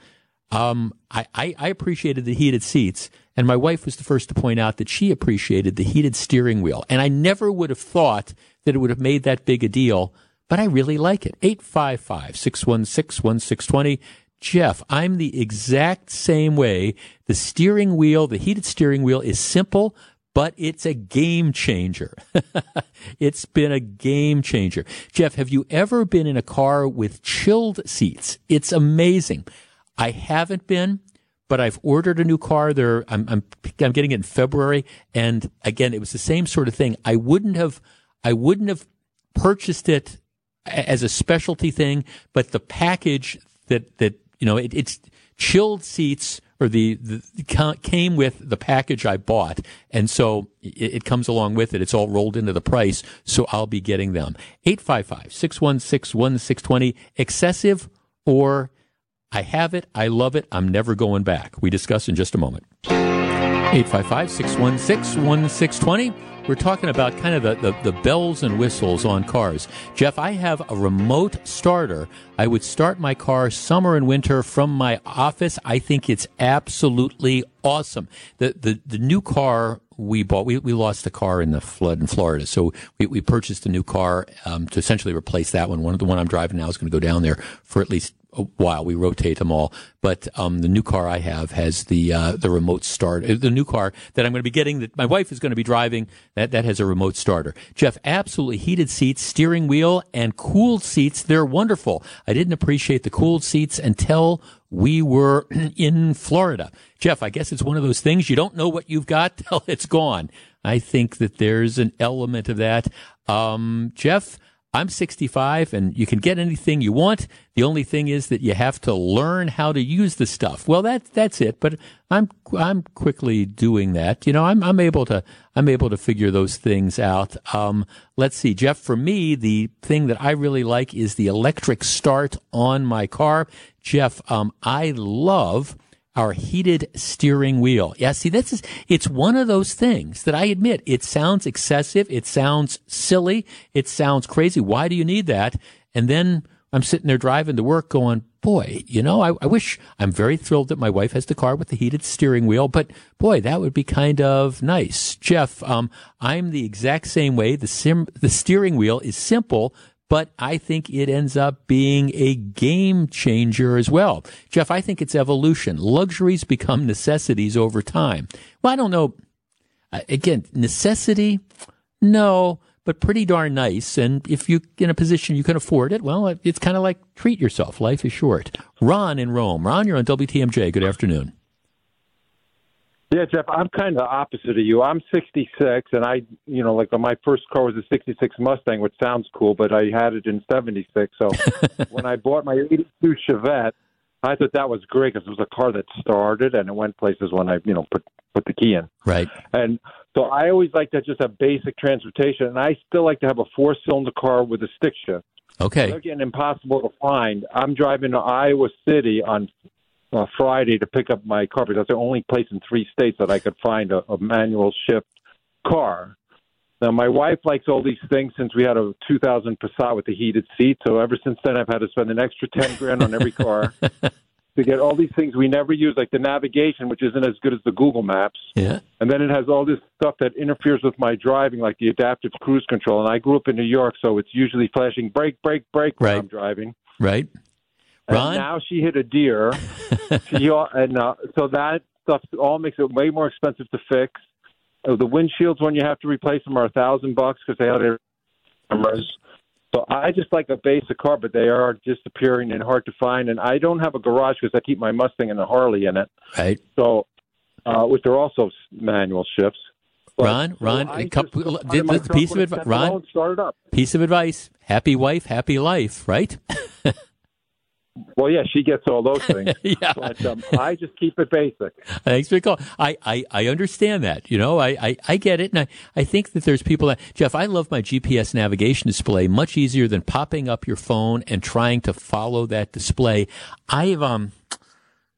um, I, I, I appreciated the heated seats. And my wife was the first to point out that she appreciated the heated steering wheel. And I never would have thought that it would have made that big a deal, but I really like it. 855 616 1620. Jeff, I'm the exact same way. The steering wheel, the heated steering wheel is simple, but it's a game changer. it's been a game changer. Jeff, have you ever been in a car with chilled seats? It's amazing. I haven't been but I've ordered a new car. There, I'm, I'm, I'm getting it in February. And again, it was the same sort of thing. I wouldn't have, I wouldn't have purchased it as a specialty thing, but the package that, that, you know, it, it's chilled seats or the, the, came with the package I bought. And so it, it, comes along with it. It's all rolled into the price. So I'll be getting them. 855 616 1620. Excessive or I have it. I love it. I'm never going back. We discuss in just a moment. 855 616 1620. We're talking about kind of the, the, the, bells and whistles on cars. Jeff, I have a remote starter. I would start my car summer and winter from my office. I think it's absolutely awesome. The, the, the new car we bought we, we lost a car in the flood in Florida, so we, we purchased a new car um, to essentially replace that one. One of the one I'm driving now is going to go down there for at least a while. We rotate them all, but um, the new car I have has the uh, the remote start. uh, The new car that I'm going to be getting that my wife is going to be driving that that has a remote starter. Jeff, absolutely heated seats, steering wheel, and cooled seats. They're wonderful. I didn't appreciate the cooled seats until we were in Florida. Jeff, I guess it's one of those things you don't know what you've got till it's gone. I think that there's an element of that. Um, Jeff, I'm 65 and you can get anything you want. The only thing is that you have to learn how to use the stuff. Well, that, that's it. But I'm, I'm quickly doing that. You know, I'm, I'm able to, I'm able to figure those things out. Um, let's see, Jeff, for me, the thing that I really like is the electric start on my car. Jeff, um, I love our heated steering wheel. Yeah, see, this is, it's one of those things that I admit, it sounds excessive. It sounds silly. It sounds crazy. Why do you need that? And then I'm sitting there driving to work going, boy, you know, I, I wish I'm very thrilled that my wife has the car with the heated steering wheel, but boy, that would be kind of nice. Jeff, um, I'm the exact same way. The sim, the steering wheel is simple, but I think it ends up being a game changer as well. Jeff, I think it's evolution. Luxuries become necessities over time. Well, I don't know. Uh, Again, necessity? No, but pretty darn nice. And if you're in a position you can afford it, well, it's kind of like treat yourself. Life is short. Ron in Rome. Ron, you're on WTMJ. Good afternoon. Yeah, Jeff, I'm kind of opposite of you. I'm 66, and I, you know, like my first car was a 66 Mustang, which sounds cool, but I had it in 76. So when I bought my 82 Chevette, I thought that was great because it was a car that started and it went places when I, you know, put put the key in. Right. And so I always like to just have basic transportation, and I still like to have a four cylinder car with a stick shift. Okay. They're getting impossible to find. I'm driving to Iowa City on uh, Friday to pick up my car because that's the only place in three states that I could find a, a manual shift car. Now, my wife likes all these things since we had a 2000 Passat with the heated seat. So ever since then, I've had to spend an extra 10 grand on every car to get all these things we never use, like the navigation, which isn't as good as the Google Maps. Yeah. And then it has all this stuff that interferes with my driving, like the adaptive cruise control. And I grew up in New York, so it's usually flashing brake, brake, brake when I'm driving. Right. And now she hit a deer. she, and uh, so that stuff all makes it way more expensive to fix. Uh, the windshields, when you have to replace them, are a thousand bucks because they have cameras. So I just like a basic car, but they are disappearing and hard to find. And I don't have a garage because I keep my Mustang and a Harley in it. Right. So, uh, which are also manual shifts. But- Ron, so Ron, I a couple, just put it did- in my did- truck piece of advice, Ron, start it up. piece of advice. Happy wife, happy life, right? Well, yeah, she gets all those things. Yeah. But um, I just keep it basic. Thanks for the call. I, I, I understand that. You know, I, I, I get it. And I, I think that there's people that, Jeff, I love my GPS navigation display much easier than popping up your phone and trying to follow that display. I've, um,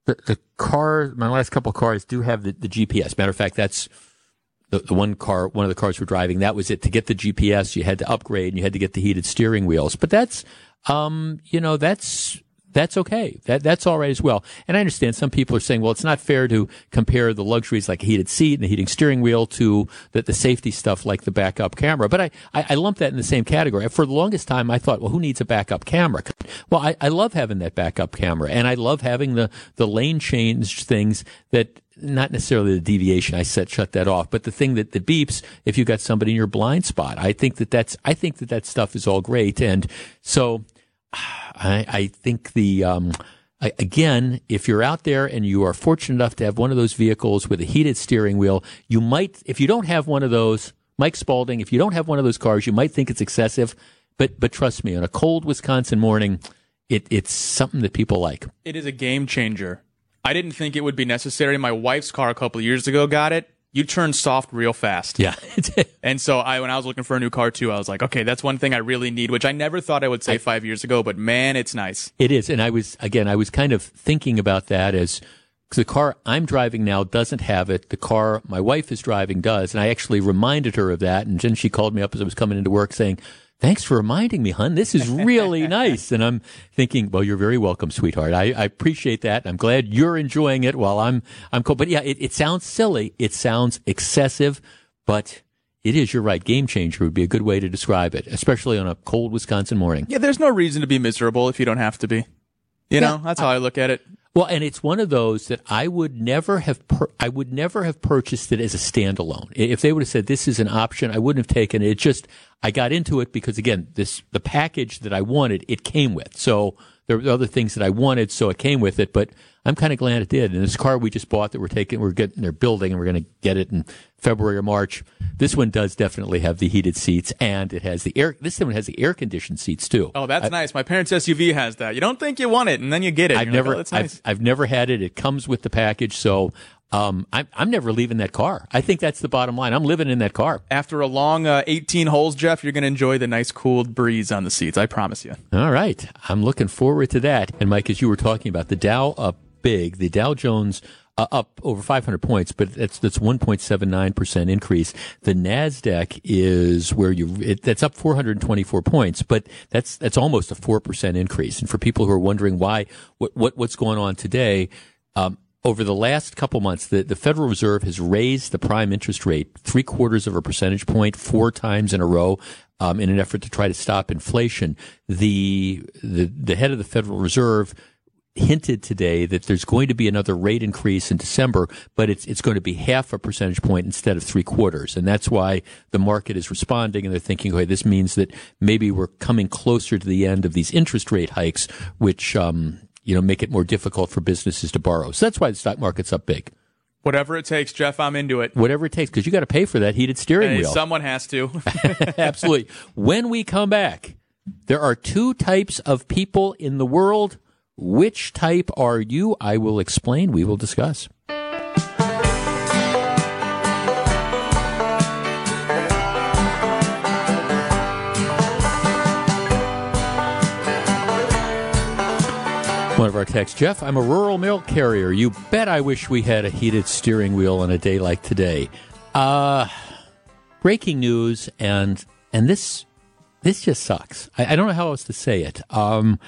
the, the car, my last couple of cars do have the, the GPS. Matter of fact, that's, the, the one car, one of the cars we're driving, that was it. To get the GPS, you had to upgrade and you had to get the heated steering wheels. But that's, um, you know, that's, that's okay. That, that's all right as well. And I understand some people are saying, well, it's not fair to compare the luxuries like a heated seat and a heating steering wheel to the, the safety stuff like the backup camera. But I, I, I lump that in the same category. For the longest time, I thought, well, who needs a backup camera? Well, I, I love having that backup camera and I love having the, the lane change things that not necessarily the deviation. I set shut that off, but the thing that, that beeps if you got somebody in your blind spot. I think that that's I think that that stuff is all great, and so I, I think the um, I, again, if you're out there and you are fortunate enough to have one of those vehicles with a heated steering wheel, you might if you don't have one of those, Mike Spalding, if you don't have one of those cars, you might think it's excessive, but but trust me, on a cold Wisconsin morning, it, it's something that people like. It is a game changer. I didn't think it would be necessary. My wife's car a couple years ago got it. You turn soft real fast. Yeah. and so I, when I was looking for a new car too, I was like, okay, that's one thing I really need, which I never thought I would say five years ago, but man, it's nice. It is, and I was again, I was kind of thinking about that as 'cause the car I'm driving now doesn't have it. The car my wife is driving does, and I actually reminded her of that. And then she called me up as I was coming into work saying, thanks for reminding me, hun. This is really nice. And I'm thinking, well, you're very welcome, sweetheart. I, I appreciate that. I'm glad you're enjoying it while I'm, I'm cool. But yeah, it, it sounds silly. It sounds excessive, but it is, you're right. Game changer would be a good way to describe it, especially on a cold Wisconsin morning. Yeah, there's no reason to be miserable if you don't have to be. You Yeah, know, that's how I, look at it. Well, and it's one of those that I would never have pur- I would never have purchased it as a standalone. If they would have said this is an option, I wouldn't have taken it. It just I got into it because again, this the package that I wanted, it came with. So there were other things that I wanted, so it came with it. But I'm kind of glad it did. And this car we just bought that we're taking, we're getting, they're building, and we're going to get it in February or March. This one does definitely have the heated seats, and it has the air. This one has the air conditioned seats too. Oh, that's I- nice. My parents' SUV has that. You don't think you want it, and then you get it. I've You're like, never, oh, nice. I've, I've never had it. It comes with the package, so um, I'm, I'm never leaving that car. I think that's the bottom line. I'm living in that car. After a long uh, 18 holes, Jeff, you're going to enjoy the nice cooled breeze on the seats. I promise you. All right, I'm looking forward to that. And Mike, as you were talking about the Dow up big, the Dow Jones. Uh, up over 500 points, but that's that's 1.79 percent increase. The Nasdaq is where you it, that's up 424 points, but that's that's almost a four percent increase. And for people who are wondering why what, what what's going on today, um, over the last couple months, the, the Federal Reserve has raised the prime interest rate three quarters of a percentage point four times in a row. Um, in an effort to try to stop inflation, the, the the head of the Federal Reserve hinted today that there's going to be another rate increase in December, but it's it's going to be half a percentage point instead of three quarters, and that's why the market is responding and they're thinking, okay, this means that maybe we're coming closer to the end of these interest rate hikes, which um, you know make it more difficult for businesses to borrow. So that's why the stock market's up big. Whatever it takes, Jeff, I'm into it. Whatever it takes, because you got to pay for that heated steering Hey, wheel. someone has to. Absolutely. When we come back, there are two types of people in the world. Which type are you? I will explain. We will discuss. One of our texts, Jeff, I'm a rural mail carrier. You bet I wish we had a heated steering wheel on a day like today. Uh, breaking news, and and this this just sucks. I, I don't know how else to say it. Um,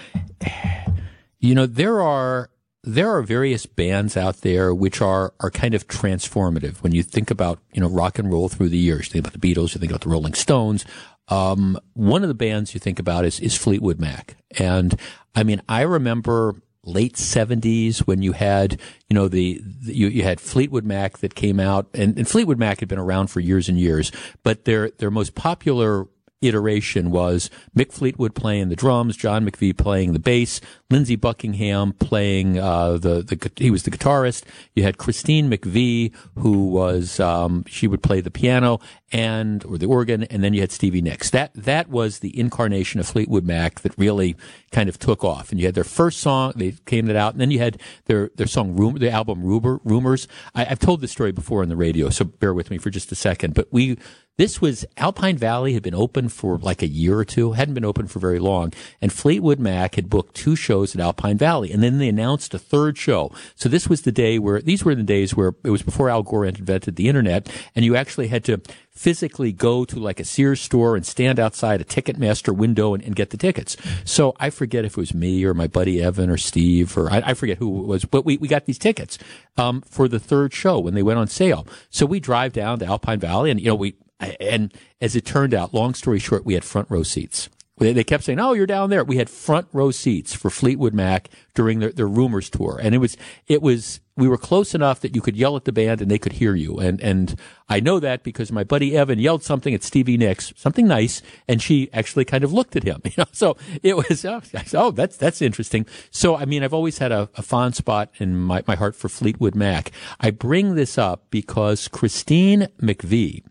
you know, there are there are various bands out there which are are kind of transformative. When you think about you know rock and roll through the years, you think about the Beatles, you think about the Rolling Stones. Um, one of the bands you think about is is Fleetwood Mac, and I mean, I remember late 70s when you had you know the, the you, you had Fleetwood Mac that came out and, and Fleetwood Mac had been around for years and years but their their most popular iteration was Mick Fleetwood playing the drums, John McVie playing the bass, Lindsey Buckingham playing uh, the the he was the guitarist. You had Christine McVie who was um, she would play the piano and or the organ, and then you had Stevie Nicks. That that was the incarnation of Fleetwood Mac that really kind of took off. And you had their first song, they came that out, and then you had their their song Rumor, the album Rumor, Rumors. I, I've told this story before on the radio, so bear with me for just a second. But we this was Alpine Valley had been open for like a year or two, hadn't been open for very long, and Fleetwood Mac had booked two shows at Alpine Valley, and then they announced a third show. So this was the day where these were the days where it was before Al Gore invented the internet, and you actually had to physically go to like a Sears store and stand outside a Ticketmaster window and, and get the tickets. So I forget if it was me or my buddy Evan or Steve or I, I forget who it was, but we, we got these tickets um, for the third show when they went on sale. So we drive down to Alpine Valley and you know we and as it turned out, long story short, we had front row seats. They, they kept saying, "Oh, you're down there." We had front row seats for Fleetwood Mac during their, their Rumors tour, and it was it was we were close enough that you could yell at the band and they could hear you. And and I know that because my buddy Evan yelled something at Stevie Nicks, something nice, and she actually kind of looked at him. You know, so it was oh, oh that's that's interesting. So I mean, I've always had a, a fond spot in my my heart for Fleetwood Mac. I bring this up because Christine McVie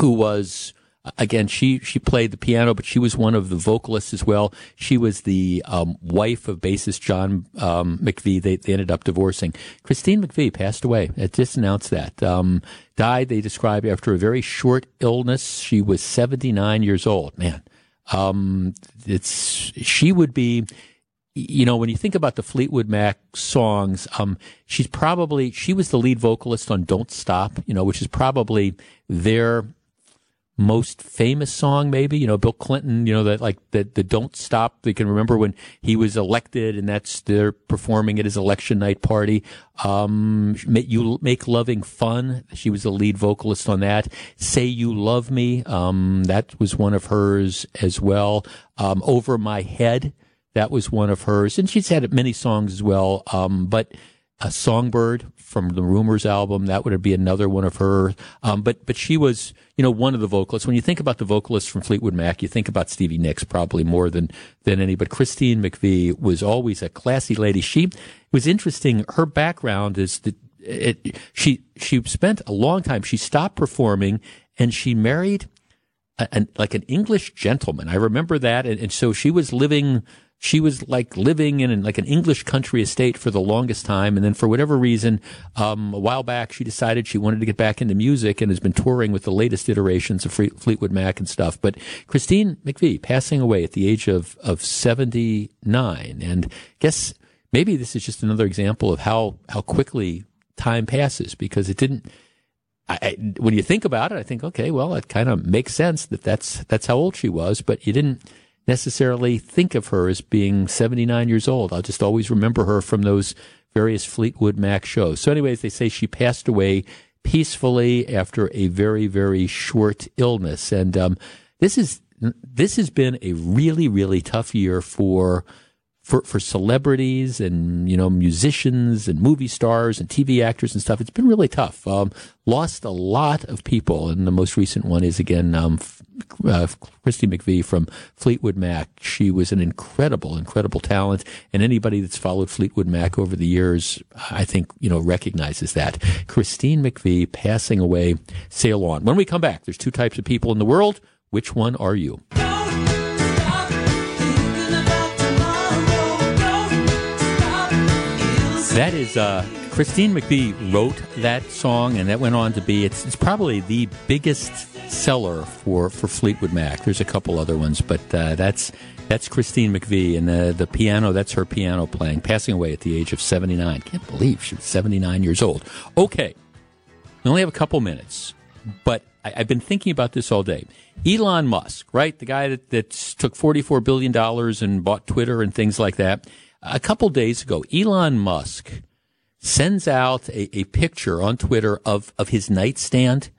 who was again she she played the piano but she was one of the vocalists as well. She was the um, wife of bassist john um, mcvie. They, they ended up divorcing. Christine mcvie passed away. Just announced that. Um, died they described after a very short illness. She was 79 years old man. Um, it's she would be you know, when you think about the Fleetwood Mac songs, um, she's probably she was the lead vocalist on "Don't Stop," you know, which is probably their most famous song, maybe you know Bill Clinton. You know that like the the "Don't Stop." They can remember when he was elected, and that's they're performing at his election night party. Um, you make loving fun. She was the lead vocalist on that. "Say You Love Me." Um, that was one of hers as well. Um, "Over My Head." That was one of hers, and she's had many songs as well. Um, but a songbird from the Rumors album. That would be another one of her. Um, but but she was you know one of the vocalists. When you think about the vocalists from Fleetwood Mac, you think about Stevie Nicks probably more than than any. But Christine McVie was always a classy lady. She was interesting. Her background is that it, she she spent a long time. She stopped performing and she married. A, like an English gentleman. I remember that. And, and so she was living she was like living in like an English country estate for the longest time. And then for whatever reason, um, a while back, she decided she wanted to get back into music and has been touring with the latest iterations of Fleetwood Mac and stuff. But Christine McVie passing away at the age of, of 79. And guess maybe this is just another example of how, how quickly time passes because it didn't, I, I, when you think about it, I think, okay, well, it kind of makes sense that that's, that's how old she was, but you didn't, necessarily think of her as being 79 years old. I'll just always remember her from those various Fleetwood Mac shows. So, anyways, they say she passed away peacefully after a very, very short illness. And um, this is this has been a really, really tough year for for for celebrities and you know musicians and movie stars and TV actors and stuff. It's been really tough. Um, lost a lot of people, and the most recent one is again um, uh, Christy McVie from Fleetwood Mac. She was an incredible, incredible talent, and anybody that's followed Fleetwood Mac over the years, I think you know recognizes that. Christine McVie passing away. Sail on. When we come back, there's two types of people in the world. Which one are you? That is uh, Christine McVie wrote that song, and that went on to be it's, it's probably the biggest seller for, for Fleetwood Mac. There's a couple other ones, but uh, that's that's Christine McVie, and the the piano that's her piano playing, passing away at the age of 79. Can't believe she was 79 years old. Okay, we only have a couple minutes, but I, have been thinking about this all day. Elon Musk, right, the guy that, that took 44 billion dollars and bought Twitter and things like that a couple days ago, Elon Musk sends out a, a picture on Twitter of, of his nightstand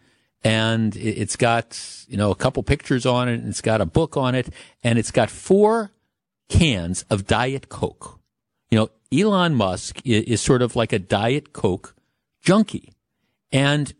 and it's got, you know, a couple pictures on it and it's got a book on it and it's got four cans of Diet Coke. You know, Elon Musk is, is sort of like a Diet Coke junkie and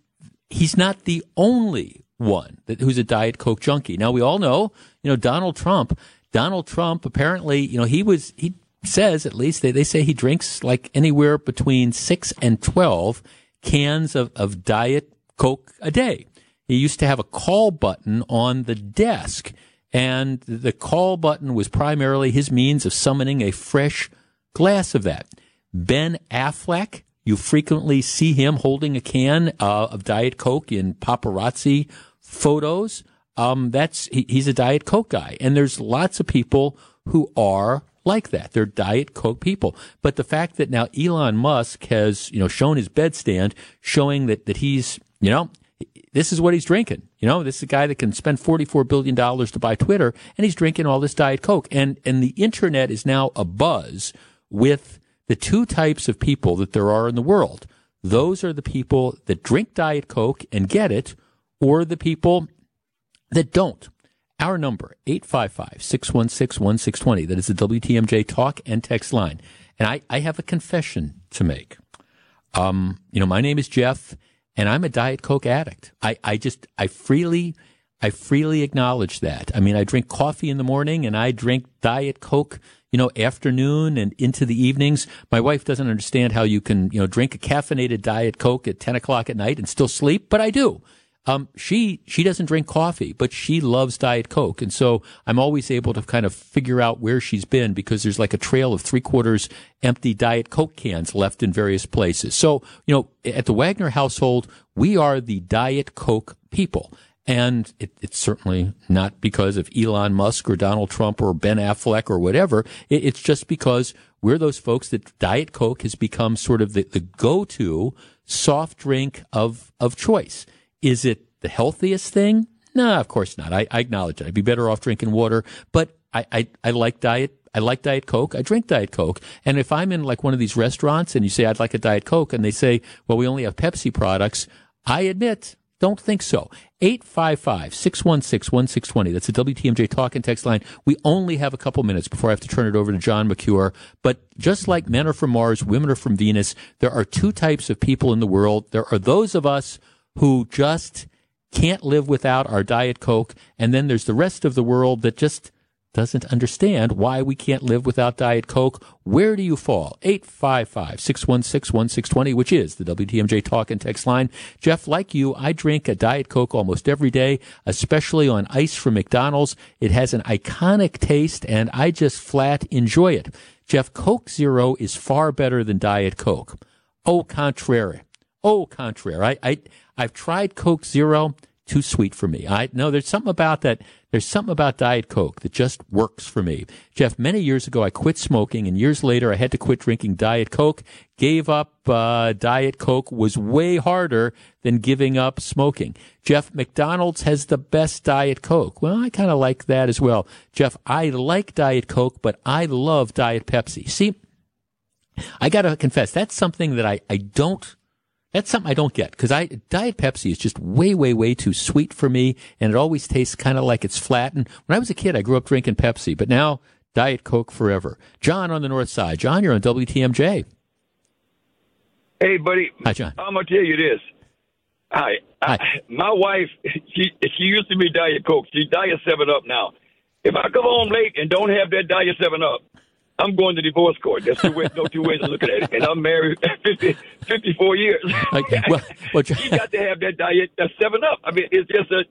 he's not the only one that, who's a Diet Coke junkie. Now we all know, you know, Donald Trump, Donald Trump apparently, you know, he was, he says, at least, they, they say he drinks like anywhere between six and 12 cans of, of Diet Coke a day. He used to have a call button on the desk, and the call button was primarily his means of summoning a fresh glass of that. Ben Affleck, you frequently see him holding a can uh, of Diet Coke in paparazzi photos. Um, that's he, he's a Diet Coke guy, and there's lots of people who are like that. They're Diet Coke people. But the fact that now Elon Musk has, you know, shown his bedstand, showing that, that he's, you know, this is what he's drinking. You know, this is a guy that can spend $44 billion to buy Twitter, and he's drinking all this Diet Coke. And, and the internet is now a buzz with the two types of people that there are in the world. Those are the people that drink Diet Coke and get it, or the people that don't. Our number, 855-616-1620. That is the WTMJ talk and text line. And I, I have a confession to make. Um, you know, my name is Jeff and I'm a Diet Coke addict. I, I just, I freely, I freely acknowledge that. I mean, I drink coffee in the morning and I drink Diet Coke, you know, afternoon and into the evenings. My wife doesn't understand how you can, you know, drink a caffeinated Diet Coke at 10 o'clock at night and still sleep, but I do. Um, she she doesn't drink coffee, but she loves Diet Coke, and so I'm always able to kind of figure out where she's been because there's like a trail of three quarters empty Diet Coke cans left in various places. So you know, at the Wagner household, we are the Diet Coke people. And it, it's certainly not because of Elon Musk or Donald Trump or Ben Affleck or whatever. It, it's just because we're those folks that Diet Coke has become sort of the, the go-to soft drink of, of choice. Is it the healthiest thing? No, of course not. I, I acknowledge it. I'd be better off drinking water, but I, I, I like diet. I like Diet Coke. I drink Diet Coke. And if I'm in like one of these restaurants and you say, I'd like a Diet Coke, and they say, well, we only have Pepsi products, I admit, don't think so. 855 616 1620. That's the WTMJ talk and text line. We only have a couple minutes before I have to turn it over to John Mercure. But just like men are from Mars, women are from Venus, there are two types of people in the world. There are those of us who just can't live without our Diet Coke. And then there's the rest of the world that just doesn't understand why we can't live without Diet Coke. Where do you fall? 855 616 1620, which is the WTMJ talk and text line. Jeff, like you, I drink a Diet Coke almost every day, especially on ice from McDonald's. It has an iconic taste and I just flat enjoy it. Jeff, Coke Zero is far better than Diet Coke. Au contraire. Au contraire. I, I, I've tried Coke Zero too sweet for me. I know there's something about that. There's something about Diet Coke that just works for me. Jeff, many years ago, I quit smoking, and years later, I had to quit drinking Diet Coke. Gave up uh, Diet Coke was way harder than giving up smoking. Jeff, McDonald's has the best Diet Coke. Well, I kind of like that as well. Jeff, I like Diet Coke, but I love Diet Pepsi. See, I got to confess, that's something that I, I don't that's something I don't get because I Diet Pepsi is just way, way, way too sweet for me, and it always tastes kind of like it's flat. And when I was a kid, I grew up drinking Pepsi, but now Diet Coke forever. John on the North Side. John, you're on WTMJ. Hey, buddy. Hi, John. I'm gonna tell you this. Hi. Hi. I, my wife, she she used to be Diet Coke. She's Diet Seven Up now. If I come home late and don't have that Diet Seven Up, I'm going to divorce court. There's two ways, no two ways of looking at it. And I'm married 50, 54 years. Okay, well, well, you got to have that diet, that seven up. I mean, it's just a,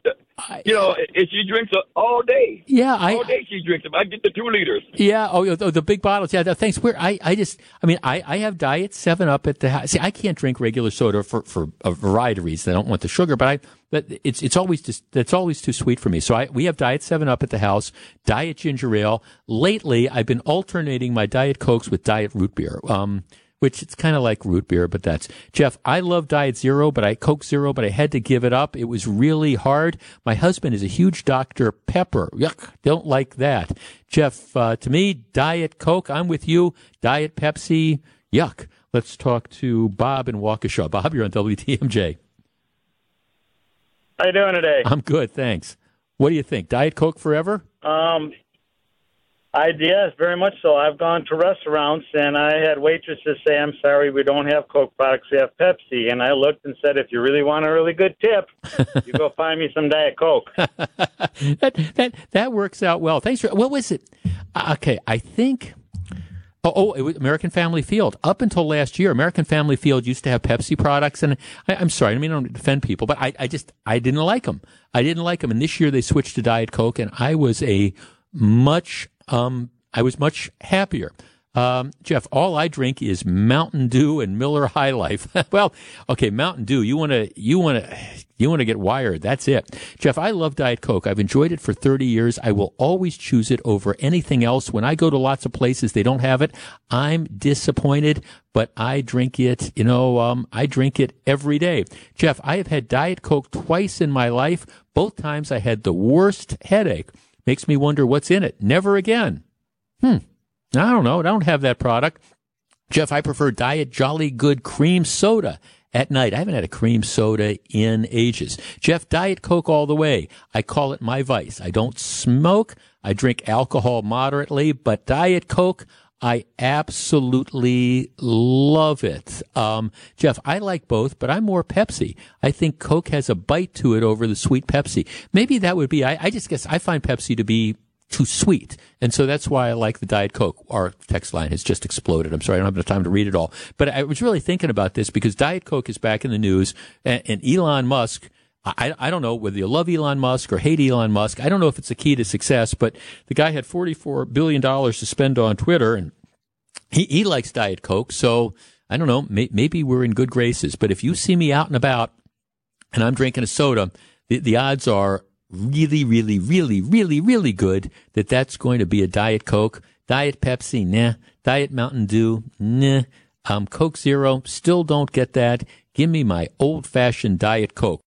you know, if she drinks all day. Yeah, I- all day she drinks them. I get the two liters. Yeah. Oh, oh, the big bottles. Yeah. Thanks. Where I, I just, I mean, I, I have Diet Seven Up at the house. See, I can't drink regular soda for, for a variety of reasons. I don't want the sugar, but I, but it's, it's always just, it's always too sweet for me. So I, we have Diet Seven Up at the house, Diet Ginger Ale. Lately, I've been alternating my Diet Cokes with Diet Root Beer. Um, which it's kind of like root beer, but that's Jeff. I love Diet Zero, but I Coke Zero, but I had to give it up. It was really hard. My husband is a huge Dr. Pepper. Yuck, don't like that. Jeff, uh, to me, Diet Coke. I'm with you. Diet Pepsi. Yuck. Let's talk to Bob in Waukesha. Bob, you're on WTMJ. How you doing today? I'm good, thanks. What do you think? Diet Coke forever? Um, I yes, very much so. I've gone to restaurants and I had waitresses say, "I'm sorry, we don't have Coke products. We have Pepsi." And I looked and said, "If you really want a really good tip, you go find me some Diet Coke." that that that works out well. Thanks for what was it? Uh, okay, I think. Oh, oh, it was American Family Field. Up until last year, American Family Field used to have Pepsi products, and I, I'm sorry, I mean I don't defend people, but I, I just I didn't like them. I didn't like them, and this year they switched to Diet Coke, and I was a much um I was much happier. Um, Jeff, all I drink is Mountain Dew and Miller High Life. well, okay, Mountain Dew. You want to, you want to, you want to get wired. That's it. Jeff, I love Diet Coke. I've enjoyed it for 30 years. I will always choose it over anything else. When I go to lots of places, they don't have it. I'm disappointed, but I drink it, you know, um, I drink it every day. Jeff, I have had Diet Coke twice in my life. Both times I had the worst headache. Makes me wonder what's in it. Never again. Hmm. I don't know. I don't have that product. Jeff, I prefer Diet Jolly Good Cream Soda at night. I haven't had a cream soda in ages. Jeff, Diet Coke all the way. I call it my vice. I don't smoke. I drink alcohol moderately, but Diet Coke, I absolutely love it. Um, Jeff, I like both, but I'm more Pepsi. I think Coke has a bite to it over the sweet Pepsi. Maybe that would be, I, I just guess I find Pepsi to be too sweet. And so that's why I like the Diet Coke. Our text line has just exploded. I'm sorry, I don't have enough time to read it all. But I was really thinking about this because Diet Coke is back in the news and, and Elon Musk I, I don't know whether you love Elon Musk or hate Elon Musk. I don't know if it's the key to success, but the guy had $44 billion to spend on Twitter and he, he likes Diet Coke. So I don't know. May, maybe we're in good graces. But if you see me out and about and I'm drinking a soda, the, the odds are really, really, really, really, really good that that's going to be a Diet Coke. Diet Pepsi, nah. Diet Mountain Dew, nah. Um, Coke Zero, still don't get that. Give me my old fashioned Diet Coke.